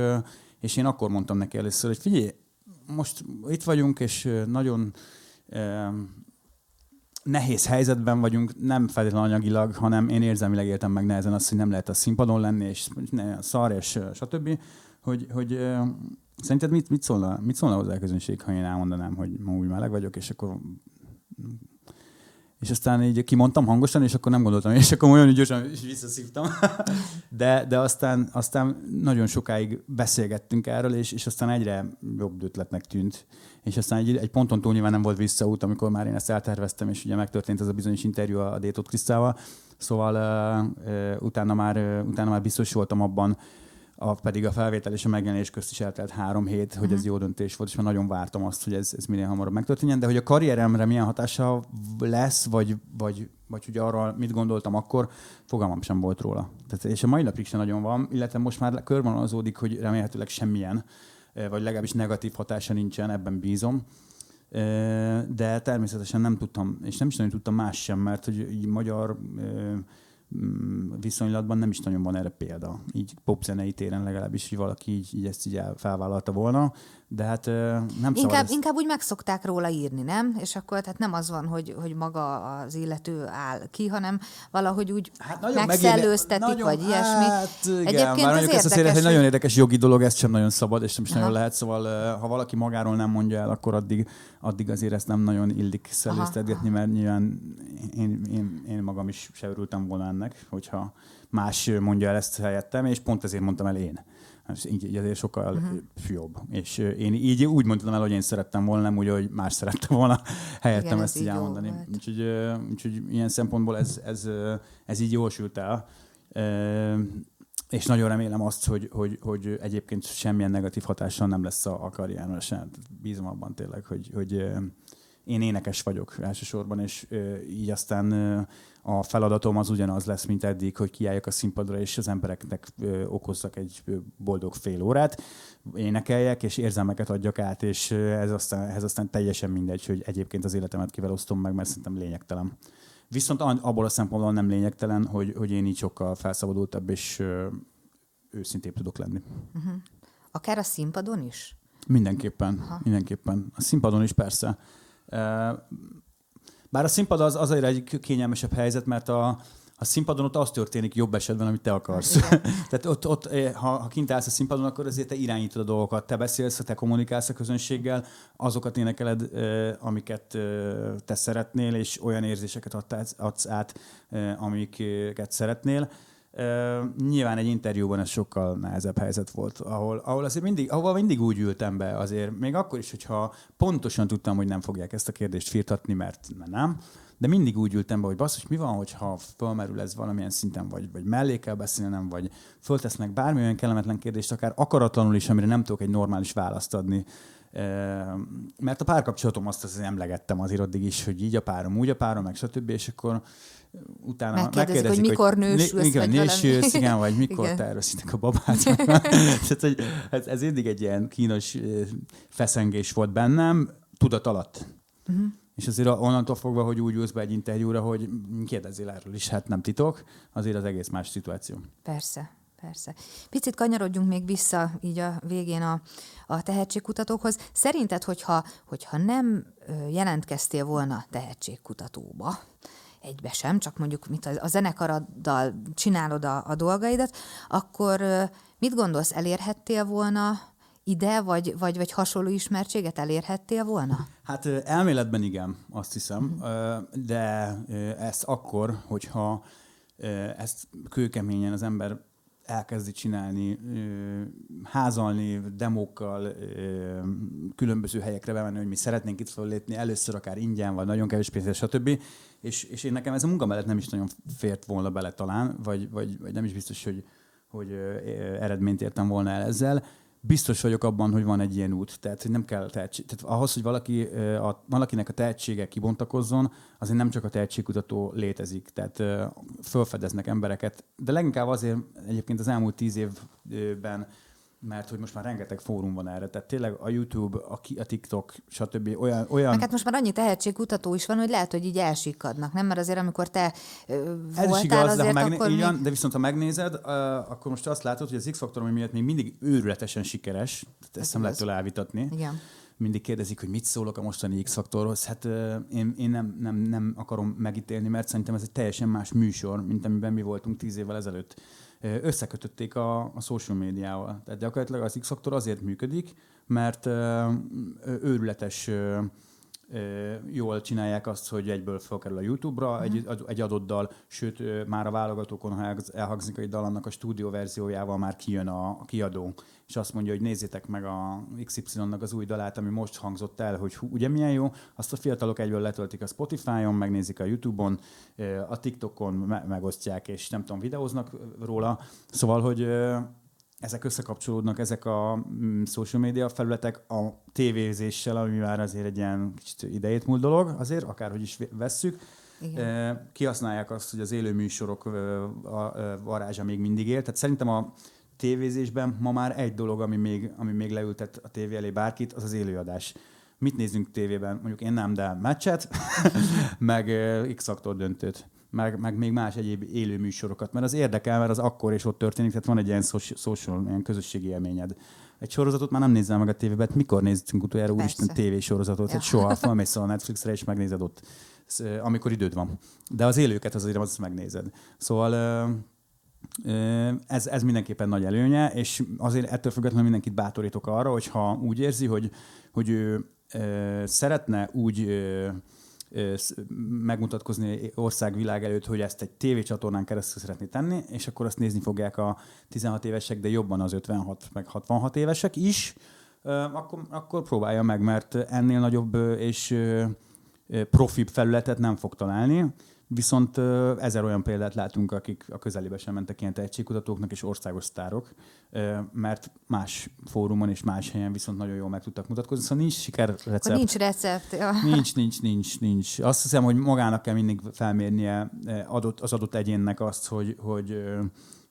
és én akkor mondtam neki először, hogy figyelj, most itt vagyunk, és nagyon nehéz helyzetben vagyunk, nem feltétlenül anyagilag, hanem én érzelmileg éltem meg nehezen azt, hogy nem lehet a színpadon lenni, és ne, szar, és stb. Hogy, hogy szerinted mit, mit, szólna, mit szólna hozzá a közönség, ha én elmondanám, hogy ma úgy meleg vagyok, és akkor és aztán így kimondtam hangosan, és akkor nem gondoltam, és akkor olyan gyorsan visszaszívtam. *laughs* De, de aztán, aztán nagyon sokáig beszélgettünk erről, és, és aztán egyre jobb ötletnek tűnt. És aztán egy, egy ponton túl nyilván nem volt visszaút, amikor már én ezt elterveztem, és ugye megtörtént ez a bizonyos interjú a Détot Krisztával. Szóval uh, uh, utána, már, uh, utána már biztos voltam abban, a, pedig a felvétel és a megjelenés közt is eltelt három hét, hogy uh-huh. ez mhm. jó döntés volt, és már nagyon vártam azt, hogy ez, ez minél hamarabb megtörténjen, de hogy a karrieremre milyen hatása lesz, vagy, vagy, vagy hogy arra mit gondoltam akkor, fogalmam sem volt róla. Tehát, és a mai napig sem nagyon van, illetve most már körvonalazódik, hogy remélhetőleg semmilyen, vagy legalábbis negatív hatása nincsen, ebben bízom de természetesen nem tudtam, és nem is nagyon tudtam más sem, mert hogy így magyar viszonylatban nem is nagyon van erre példa. Így popzenei téren legalábbis, hogy valaki így, így ezt így felvállalta volna de hát nem inkább, ez... inkább úgy megszokták róla írni, nem? És akkor tehát nem az van, hogy, hogy maga az illető áll ki, hanem valahogy úgy hát megszellőztetik, nagyon, vagy ilyesmi. Hát igen, Egyébként bár ez ezt a hogy nagyon érdekes jogi dolog, ez sem nagyon szabad, és nem is Aha. nagyon lehet, szóval ha valaki magáról nem mondja el, akkor addig, addig azért ezt nem nagyon illik szellőztetgetni, mert nyilván én, én, én magam is se örültem volna ennek, hogyha más mondja el ezt helyettem, és pont ezért mondtam el én. Hát így, azért sokkal uh-huh. jobb. És én így úgy mondtam el, hogy én szerettem volna, nem úgy, hogy más szerette volna *laughs* helyettem Igen, ezt így elmondani. Úgyhogy, úgyhogy ilyen szempontból ez, ez, ez így jól sült el. És nagyon remélem azt, hogy, hogy, hogy egyébként semmilyen negatív hatással nem lesz a, a karrieremre sem. Bízom abban tényleg, hogy, hogy én énekes vagyok elsősorban, és így aztán a feladatom az ugyanaz lesz, mint eddig, hogy kiálljak a színpadra, és az embereknek okozzak egy boldog fél órát, énekeljek, és érzelmeket adjak át, és ez aztán, ez aztán teljesen mindegy, hogy egyébként az életemet kivel osztom meg, mert szerintem lényegtelen. Viszont abból a szempontból nem lényegtelen, hogy, hogy én így sokkal felszabadultabb és őszintébb tudok lenni. Uh-huh. Akár a színpadon is? Mindenképpen, Aha. mindenképpen. A színpadon is persze. Bár a színpad az azért egy kényelmesebb helyzet, mert a, a színpadon ott az történik jobb esetben, amit te akarsz. *laughs* Tehát ott, ott ha, ha kint állsz a színpadon, akkor azért te irányítod a dolgokat, te beszélsz, te kommunikálsz a közönséggel, azokat énekeled, amiket te szeretnél, és olyan érzéseket adsz át, amiket szeretnél. Nyilván egy interjúban ez sokkal nehezebb helyzet volt, ahol, ahol azért mindig, ahol mindig úgy ültem be azért, még akkor is, hogyha pontosan tudtam, hogy nem fogják ezt a kérdést firtatni, mert, nem, de mindig úgy ültem be, hogy basszus, mi van, hogyha fölmerül ez valamilyen szinten, vagy, vagy mellé kell beszélnem, vagy föltesznek bármilyen kellemetlen kérdést, akár akaratlanul is, amire nem tudok egy normális választ adni. Mert a párkapcsolatom azt azért emlegettem azért addig is, hogy így a párom, úgy a párom, meg stb. És akkor utána megkérdezik, megkérdezik hogy mikor nősülsz, mikor nősülsz, *laughs* igen, vagy mikor igen. a babát. *laughs* Tehát, hogy ez, ez mindig egy ilyen kínos feszengés volt bennem, tudat alatt. Uh-huh. És azért onnantól fogva, hogy úgy ülsz be egy interjúra, hogy kérdezzél erről is, hát nem titok, azért az egész más szituáció. Persze, persze. Picit kanyarodjunk még vissza így a végén a, a tehetségkutatókhoz. Szerinted, hogyha, hogyha nem jelentkeztél volna tehetségkutatóba, egybe sem, csak mondjuk mit a zenekaraddal csinálod a, a dolgaidat, akkor mit gondolsz, elérhettél volna ide, vagy, vagy, vagy hasonló ismertséget elérhettél volna? Hát elméletben igen, azt hiszem, de ez akkor, hogyha ezt kőkeményen az ember elkezdi csinálni, házalni, demókkal, különböző helyekre bemenni, hogy mi szeretnénk itt föllépni, először akár ingyen, vagy nagyon kevés pénzért, stb. És, és én nekem ez a munka mellett nem is nagyon fért volna bele talán, vagy, vagy, vagy nem is biztos, hogy, hogy eredményt értem volna el ezzel biztos vagyok abban, hogy van egy ilyen út. Tehát, hogy nem kell tehetség. Tehát ahhoz, hogy valaki, a, valakinek a tehetsége kibontakozzon, azért nem csak a tehetségkutató létezik. Tehát felfedeznek embereket. De leginkább azért egyébként az elmúlt tíz évben mert hogy most már rengeteg fórum van erre, tehát tényleg a YouTube, a, a TikTok, stb. olyan... olyan... Meg hát most már annyi tehetségkutató is van, hogy lehet, hogy így elsikadnak, nem? Mert azért, amikor te ö, Ez voltál, is igaz, azért de, ha megné- akkor igen, még... de viszont ha megnézed, uh, akkor most azt látod, hogy az X-faktor, ami miatt még mindig őrületesen sikeres, tehát ezt nem lehet tőle elvitatni. Igen. Mindig kérdezik, hogy mit szólok a mostani X-faktorhoz. Hát uh, én, én nem, nem, nem akarom megítélni, mert szerintem ez egy teljesen más műsor, mint amiben mi voltunk tíz évvel ezelőtt összekötötték a, a social médiával. Tehát gyakorlatilag az X-faktor azért működik, mert őrületes jól csinálják azt, hogy egyből felkerül a YouTube-ra egy, uh-huh. egy adott dal, sőt, már a válogatókon, ha elhangzik egy dal, annak a stúdió verziójával már kijön a, a kiadó, és azt mondja, hogy nézzétek meg a XY-nak az új dalát, ami most hangzott el, hogy hú, ugye milyen jó, azt a fiatalok egyből letöltik a Spotify-on, megnézik a YouTube-on, a TikTokon me- megosztják, és nem tudom, videóznak róla. Szóval, hogy ezek összekapcsolódnak, ezek a mm, social media felületek a tévézéssel, ami már azért egy ilyen kicsit idejét múlt dolog, azért, akárhogy is vesszük. Igen. Kihasználják azt, hogy az élő műsorok varázsa még mindig él. Tehát szerintem a tévézésben ma már egy dolog, ami még, ami még leültet a tévé elé bárkit, az az élőadás. Mit nézünk tévében? Mondjuk én nem, de meccset, *laughs* meg X-faktor döntőt meg, meg még más egyéb élő műsorokat, mert az érdekel, mert az akkor és ott történik, tehát van egy ilyen social, ilyen közösségi élményed. Egy sorozatot már nem nézzel meg a tévében, hát mikor néztünk utoljára úristen tévésorozatot, ja. egy soha, felmész a Netflixre és megnézed ott, amikor időd van. De az élőket azért azt megnézed. Szóval ez, ez mindenképpen nagy előnye, és azért ettől függetlenül mindenkit bátorítok arra, hogyha úgy érzi, hogy, hogy ő szeretne úgy megmutatkozni országvilág előtt, hogy ezt egy tévécsatornán keresztül szeretné tenni, és akkor azt nézni fogják a 16 évesek, de jobban az 56 meg 66 évesek is, akkor, akkor próbálja meg, mert ennél nagyobb és profibb felületet nem fog találni. Viszont ezer olyan példát látunk, akik a közelébe sem mentek ilyen tehetségkutatóknak és országos sztárok, mert más fórumon és más helyen viszont nagyon jól meg tudtak mutatkozni. Szóval nincs sikerrecept. Nincs recept. Ja. *laughs* Nincs, nincs, nincs, nincs. Azt hiszem, hogy magának kell mindig felmérnie adott, az adott egyénnek azt, hogy, hogy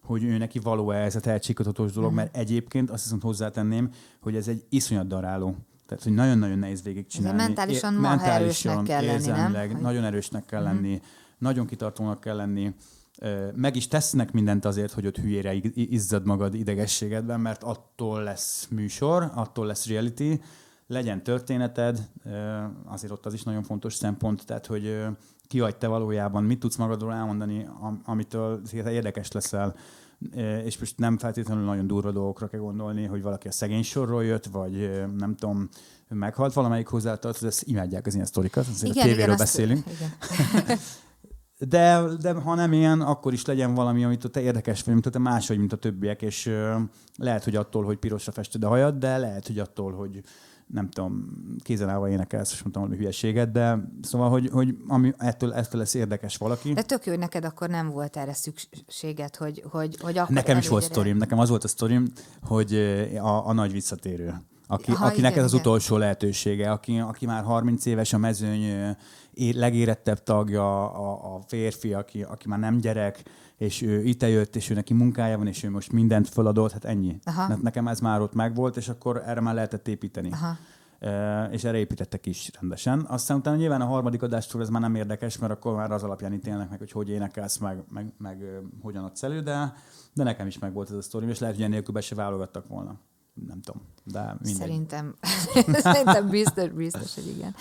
hogy ő neki való-e ez a tehetségkutatós dolog, mm. mert egyébként azt hiszem hozzátenném, hogy ez egy iszonyat daráló. Tehát, hogy nagyon-nagyon nehéz végigcsinálni. Mentálisan, mentálisan erősnek kell lenni, nem? Nagyon erősnek kell mm. lenni nagyon kitartónak kell lenni, meg is tesznek mindent azért, hogy ott hülyére izzad magad idegességedben, mert attól lesz műsor, attól lesz reality, legyen történeted, azért ott az is nagyon fontos szempont, tehát hogy ki vagy te valójában, mit tudsz magadról elmondani, amitől érdekes leszel, és most nem feltétlenül nagyon durva dolgokra kell gondolni, hogy valaki a szegény sorról jött, vagy nem tudom, meghalt valamelyik hozzátartozó, ezt imádják az ilyen sztorikat, azért igen, a tévéről igen, beszélünk. Azt, igen. De, de ha nem ilyen, akkor is legyen valami, amit te érdekes vagy, mint te máshogy, mint a többiek, és lehet, hogy attól, hogy pirosra fested a hajad, de lehet, hogy attól, hogy nem tudom, kézelállva énekelsz, és mondtam valami hülyeséget, de szóval, hogy, hogy ami ettől, ettől lesz érdekes valaki. De tök jó, hogy neked akkor nem volt erre szükséged, hogy, hogy, hogy akkor Nekem is volt sztorim, nekem az volt a sztorim, hogy a, a nagy visszatérő aki, Aha, akinek igen, ez az utolsó lehetősége, aki, aki már 30 éves a mezőny legérettebb tagja, a, a férfi, aki, aki már nem gyerek, és ő itt jött, és ő neki munkája van, és ő most mindent feladott, hát ennyi. Aha. Mert nekem ez már ott megvolt, és akkor erre már lehetett építeni. Aha. E, és erre építettek is rendesen. Aztán utána nyilván a harmadik adástól ez már nem érdekes, mert akkor már az alapján ítélnek meg, hogy hogy énekelsz, meg, meg, meg, hogyan adsz elő, de, de nekem is megvolt ez a sztori, és lehet, hogy enélkül be se válogattak volna nem tudom, de mindegy. Szerintem, *laughs* szerintem biztos, biztos, hogy igen.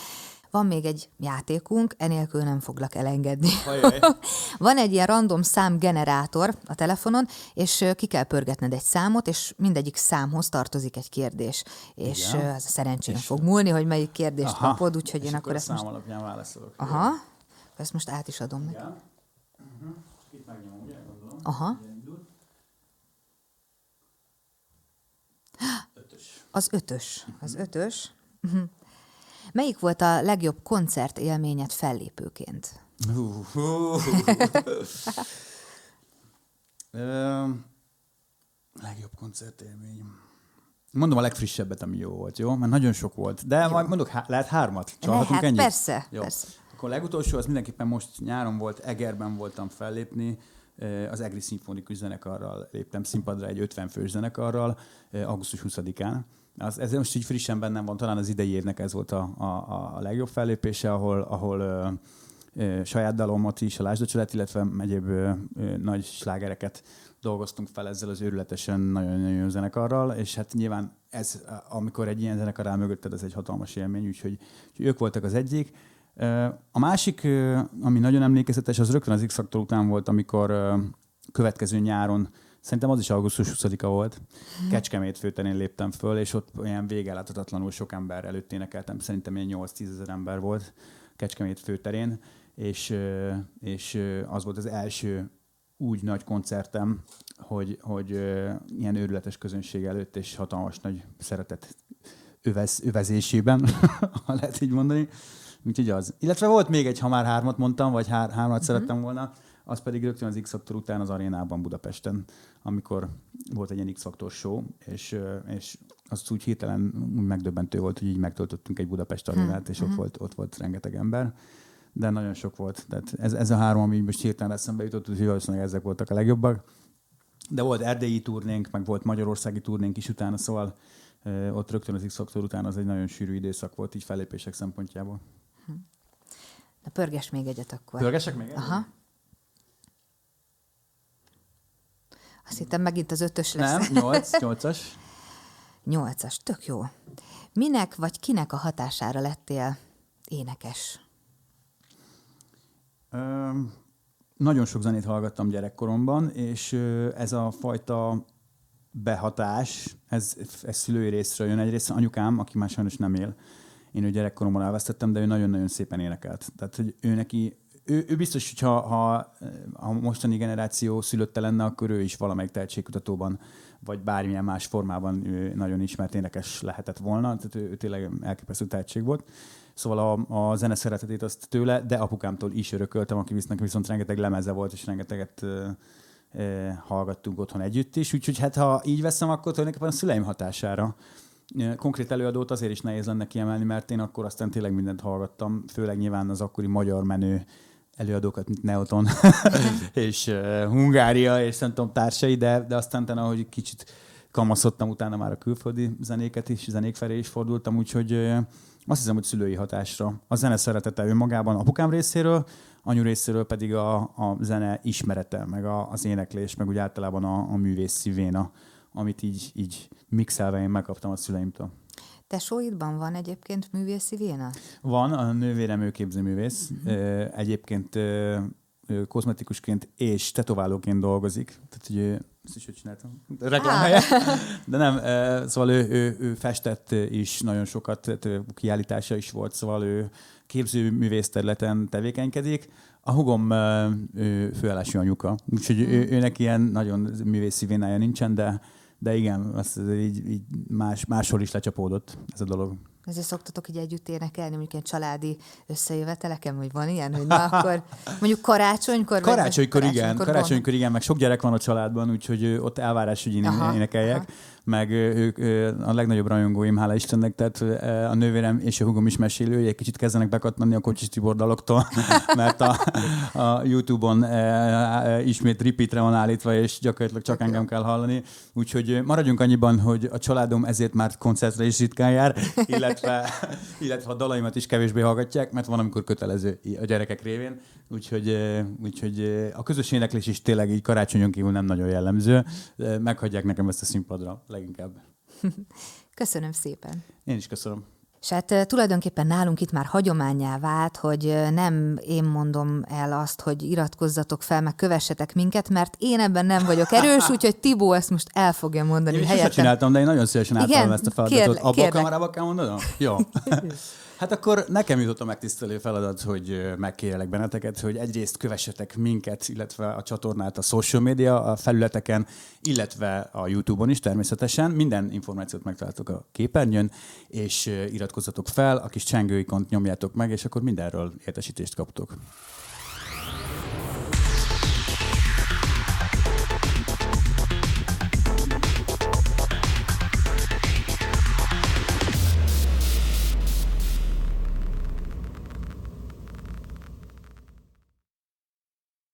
van még egy játékunk, enélkül nem foglak elengedni. *laughs* Van egy ilyen random számgenerátor a telefonon, és ki kell pörgetned egy számot, és mindegyik számhoz tartozik egy kérdés. És Igen. az a szerencsén fog múlni, hogy melyik kérdést Aha. kapod, úgyhogy És én akkor a ezt szám most... alapján válaszolok. Aha, ezt most át is adom neki. Igen. Uh-huh. Itt megnyomom, ugye, gondolom. Aha. Ugye Ötös. Az ötös. Az ötös. Mhm. Melyik volt a legjobb koncert élményed fellépőként? *laughs* Legjobb koncertélmény. Mondom a legfrissebbet, ami jó volt, jó? Mert nagyon sok volt. De majd mondok, há- lehet hármat? Csalhatunk Lehet, ennyit? persze, Jó. persze. Akkor a legutolsó, az mindenképpen most nyáron volt, Egerben voltam fellépni, az Egri Szimfonikus Zenekarral léptem színpadra, egy 50 fős zenekarral, ö, augusztus 20-án. Az, ez most így frissen bennem van, talán az idei évnek ez volt a, a, a- legjobb fellépése, ahol, ahol ö, ö, saját dalomat is, a Lásdacsolat, illetve egyéb ö, ö, nagy slágereket dolgoztunk fel ezzel az őrületesen nagyon-nagyon jó zenekarral, és hát nyilván ez, amikor egy ilyen zenekar áll mögötted, ez egy hatalmas élmény, úgyhogy, úgyhogy ők voltak az egyik. A másik, ami nagyon emlékezetes, az rögtön az X-Factor után volt, amikor következő nyáron, szerintem az is augusztus 20-a volt, Kecskemét főterén léptem föl, és ott olyan végeláthatatlanul sok ember előtt énekeltem, szerintem ilyen 8-10 ezer ember volt Kecskemét főterén, és, és az volt az első úgy nagy koncertem, hogy, hogy ilyen őrületes közönség előtt, és hatalmas nagy szeretet övez, övezésében, *laughs* ha lehet így mondani. Úgyhogy az. Illetve volt még egy, ha már hármat mondtam, vagy hár, hármat uh-huh. szerettem volna, az pedig rögtön az X-Factor után az arénában Budapesten, amikor volt egy ilyen X-Factor show, és, és az úgy hirtelen úgy megdöbbentő volt, hogy így megtöltöttünk egy Budapest arénát, és ott volt, ott volt rengeteg ember de nagyon sok volt. Tehát ez, ez a három, ami most hirtelen eszembe jutott, úgyhogy valószínűleg ezek voltak a legjobbak. De volt erdélyi turnénk, meg volt magyarországi turnénk is utána, szóval ott rögtön az x után az egy nagyon sűrű időszak volt így fellépések szempontjából. Na pörges még egyet akkor. Pörgesek még? Aha. Azt hittem megint az ötös lesz. Nem, *laughs* nyolc, nyolcas. Nyolcas, tök jó. Minek vagy kinek a hatására lettél énekes? Ö, nagyon sok zenét hallgattam gyerekkoromban, és ez a fajta behatás, ez, ez szülői részről jön. Egyrészt anyukám, aki már sajnos nem él, én ő gyerekkoromban elvesztettem, de ő nagyon-nagyon szépen énekelt. Tehát, hogy ő neki, ő, ő biztos, hogy ha, ha a mostani generáció szülötte lenne, akkor ő is valamelyik tehetségkutatóban, vagy bármilyen más formában ő nagyon ismert énekes lehetett volna. Tehát ő, ő tényleg elképesztő tehetség volt. Szóval a, a zene szeretetét azt tőle, de apukámtól is örököltem, aki viszont, viszont rengeteg lemeze volt, és rengeteget ö, ö, hallgattunk otthon együtt is. Úgyhogy hát ha így veszem, akkor tulajdonképpen a szüleim hatására. Konkrét előadót azért is nehéz lenne kiemelni, mert én akkor aztán tényleg mindent hallgattam, főleg nyilván az akkori magyar menő előadókat, mint Neoton *laughs* és uh, Hungária, és szerintem társai, de, de aztán utána, ahogy kicsit kamaszodtam, utána már a külföldi zenéket is, zenék felé is fordultam, úgyhogy uh, azt hiszem, hogy szülői hatásra. A zene szeretete önmagában apukám részéről, anyu részéről pedig a, a zene ismerete, meg a, az éneklés, meg úgy általában a, a művész szívéna, amit így, így mixelve én megkaptam a szüleimtől. Tesóidban van egyébként művészi véna? Van, a nővérem ő képzőművész. Uh-huh. Egyébként ö, ő kozmetikusként és tetoválóként dolgozik. Tehát, hogy ő, ezt is ő csináltam. Reklámhelye. De nem, szóval ő, ő, ő festett is nagyon sokat, tehát kiállítása is volt, szóval ő képzőművész területen tevékenykedik. A hugom főállású anyuka, úgyhogy ő, őnek ilyen nagyon művészi vénája nincsen, de de igen, azt így, így más, máshol is lecsapódott ez a dolog. Ezért szoktatok így együtt énekelni, mondjuk ilyen családi összejöveteleken, hogy van ilyen, hogy na akkor mondjuk karácsonykor? vagy- Karácsonykor igen, karácsonykor karácsonykor igen, meg sok gyerek van a családban, úgyhogy ott elvárás, hogy én Aha, énekeljek. aha. Meg ők a legnagyobb rajongóim, hála Istennek, tehát a nővérem és a hugom is mesélő, hogy egy kicsit kezdenek bekattanni a Kocsis Tibor *laughs* mert a, a YouTube-on ismét repeatre van állítva, és gyakorlatilag csak engem kell hallani. Úgyhogy maradjunk annyiban, hogy a családom ezért már koncertre is ritkán jár, illetve, *laughs* illetve a dalaimat is kevésbé hallgatják, mert van, amikor kötelező a gyerekek révén. Úgyhogy, úgyhogy a közös éneklés is tényleg így karácsonyon kívül nem nagyon jellemző. Meghagyják nekem ezt a színpadra leginkább. *laughs* Köszönöm szépen. Én is köszönöm. És hát tulajdonképpen nálunk itt már hagyományá vált, hogy nem én mondom el azt, hogy iratkozzatok fel, meg kövessetek minket, mert én ebben nem vagyok erős, *laughs* úgyhogy Tibó ezt most el fogja mondani Én helyettem. csináltam, de én nagyon szívesen átadom ezt a feladatot. Kérlek, Abba a kamerába kell mondanom? Jó. *laughs* Hát akkor nekem jutott a megtisztelő feladat, hogy megkérjelek benneteket, hogy egyrészt kövessetek minket, illetve a csatornát a social media a felületeken, illetve a YouTube-on is természetesen. Minden információt megtaláltok a képernyőn, és iratkozzatok fel, a kis csengőikont nyomjátok meg, és akkor mindenről értesítést kaptok.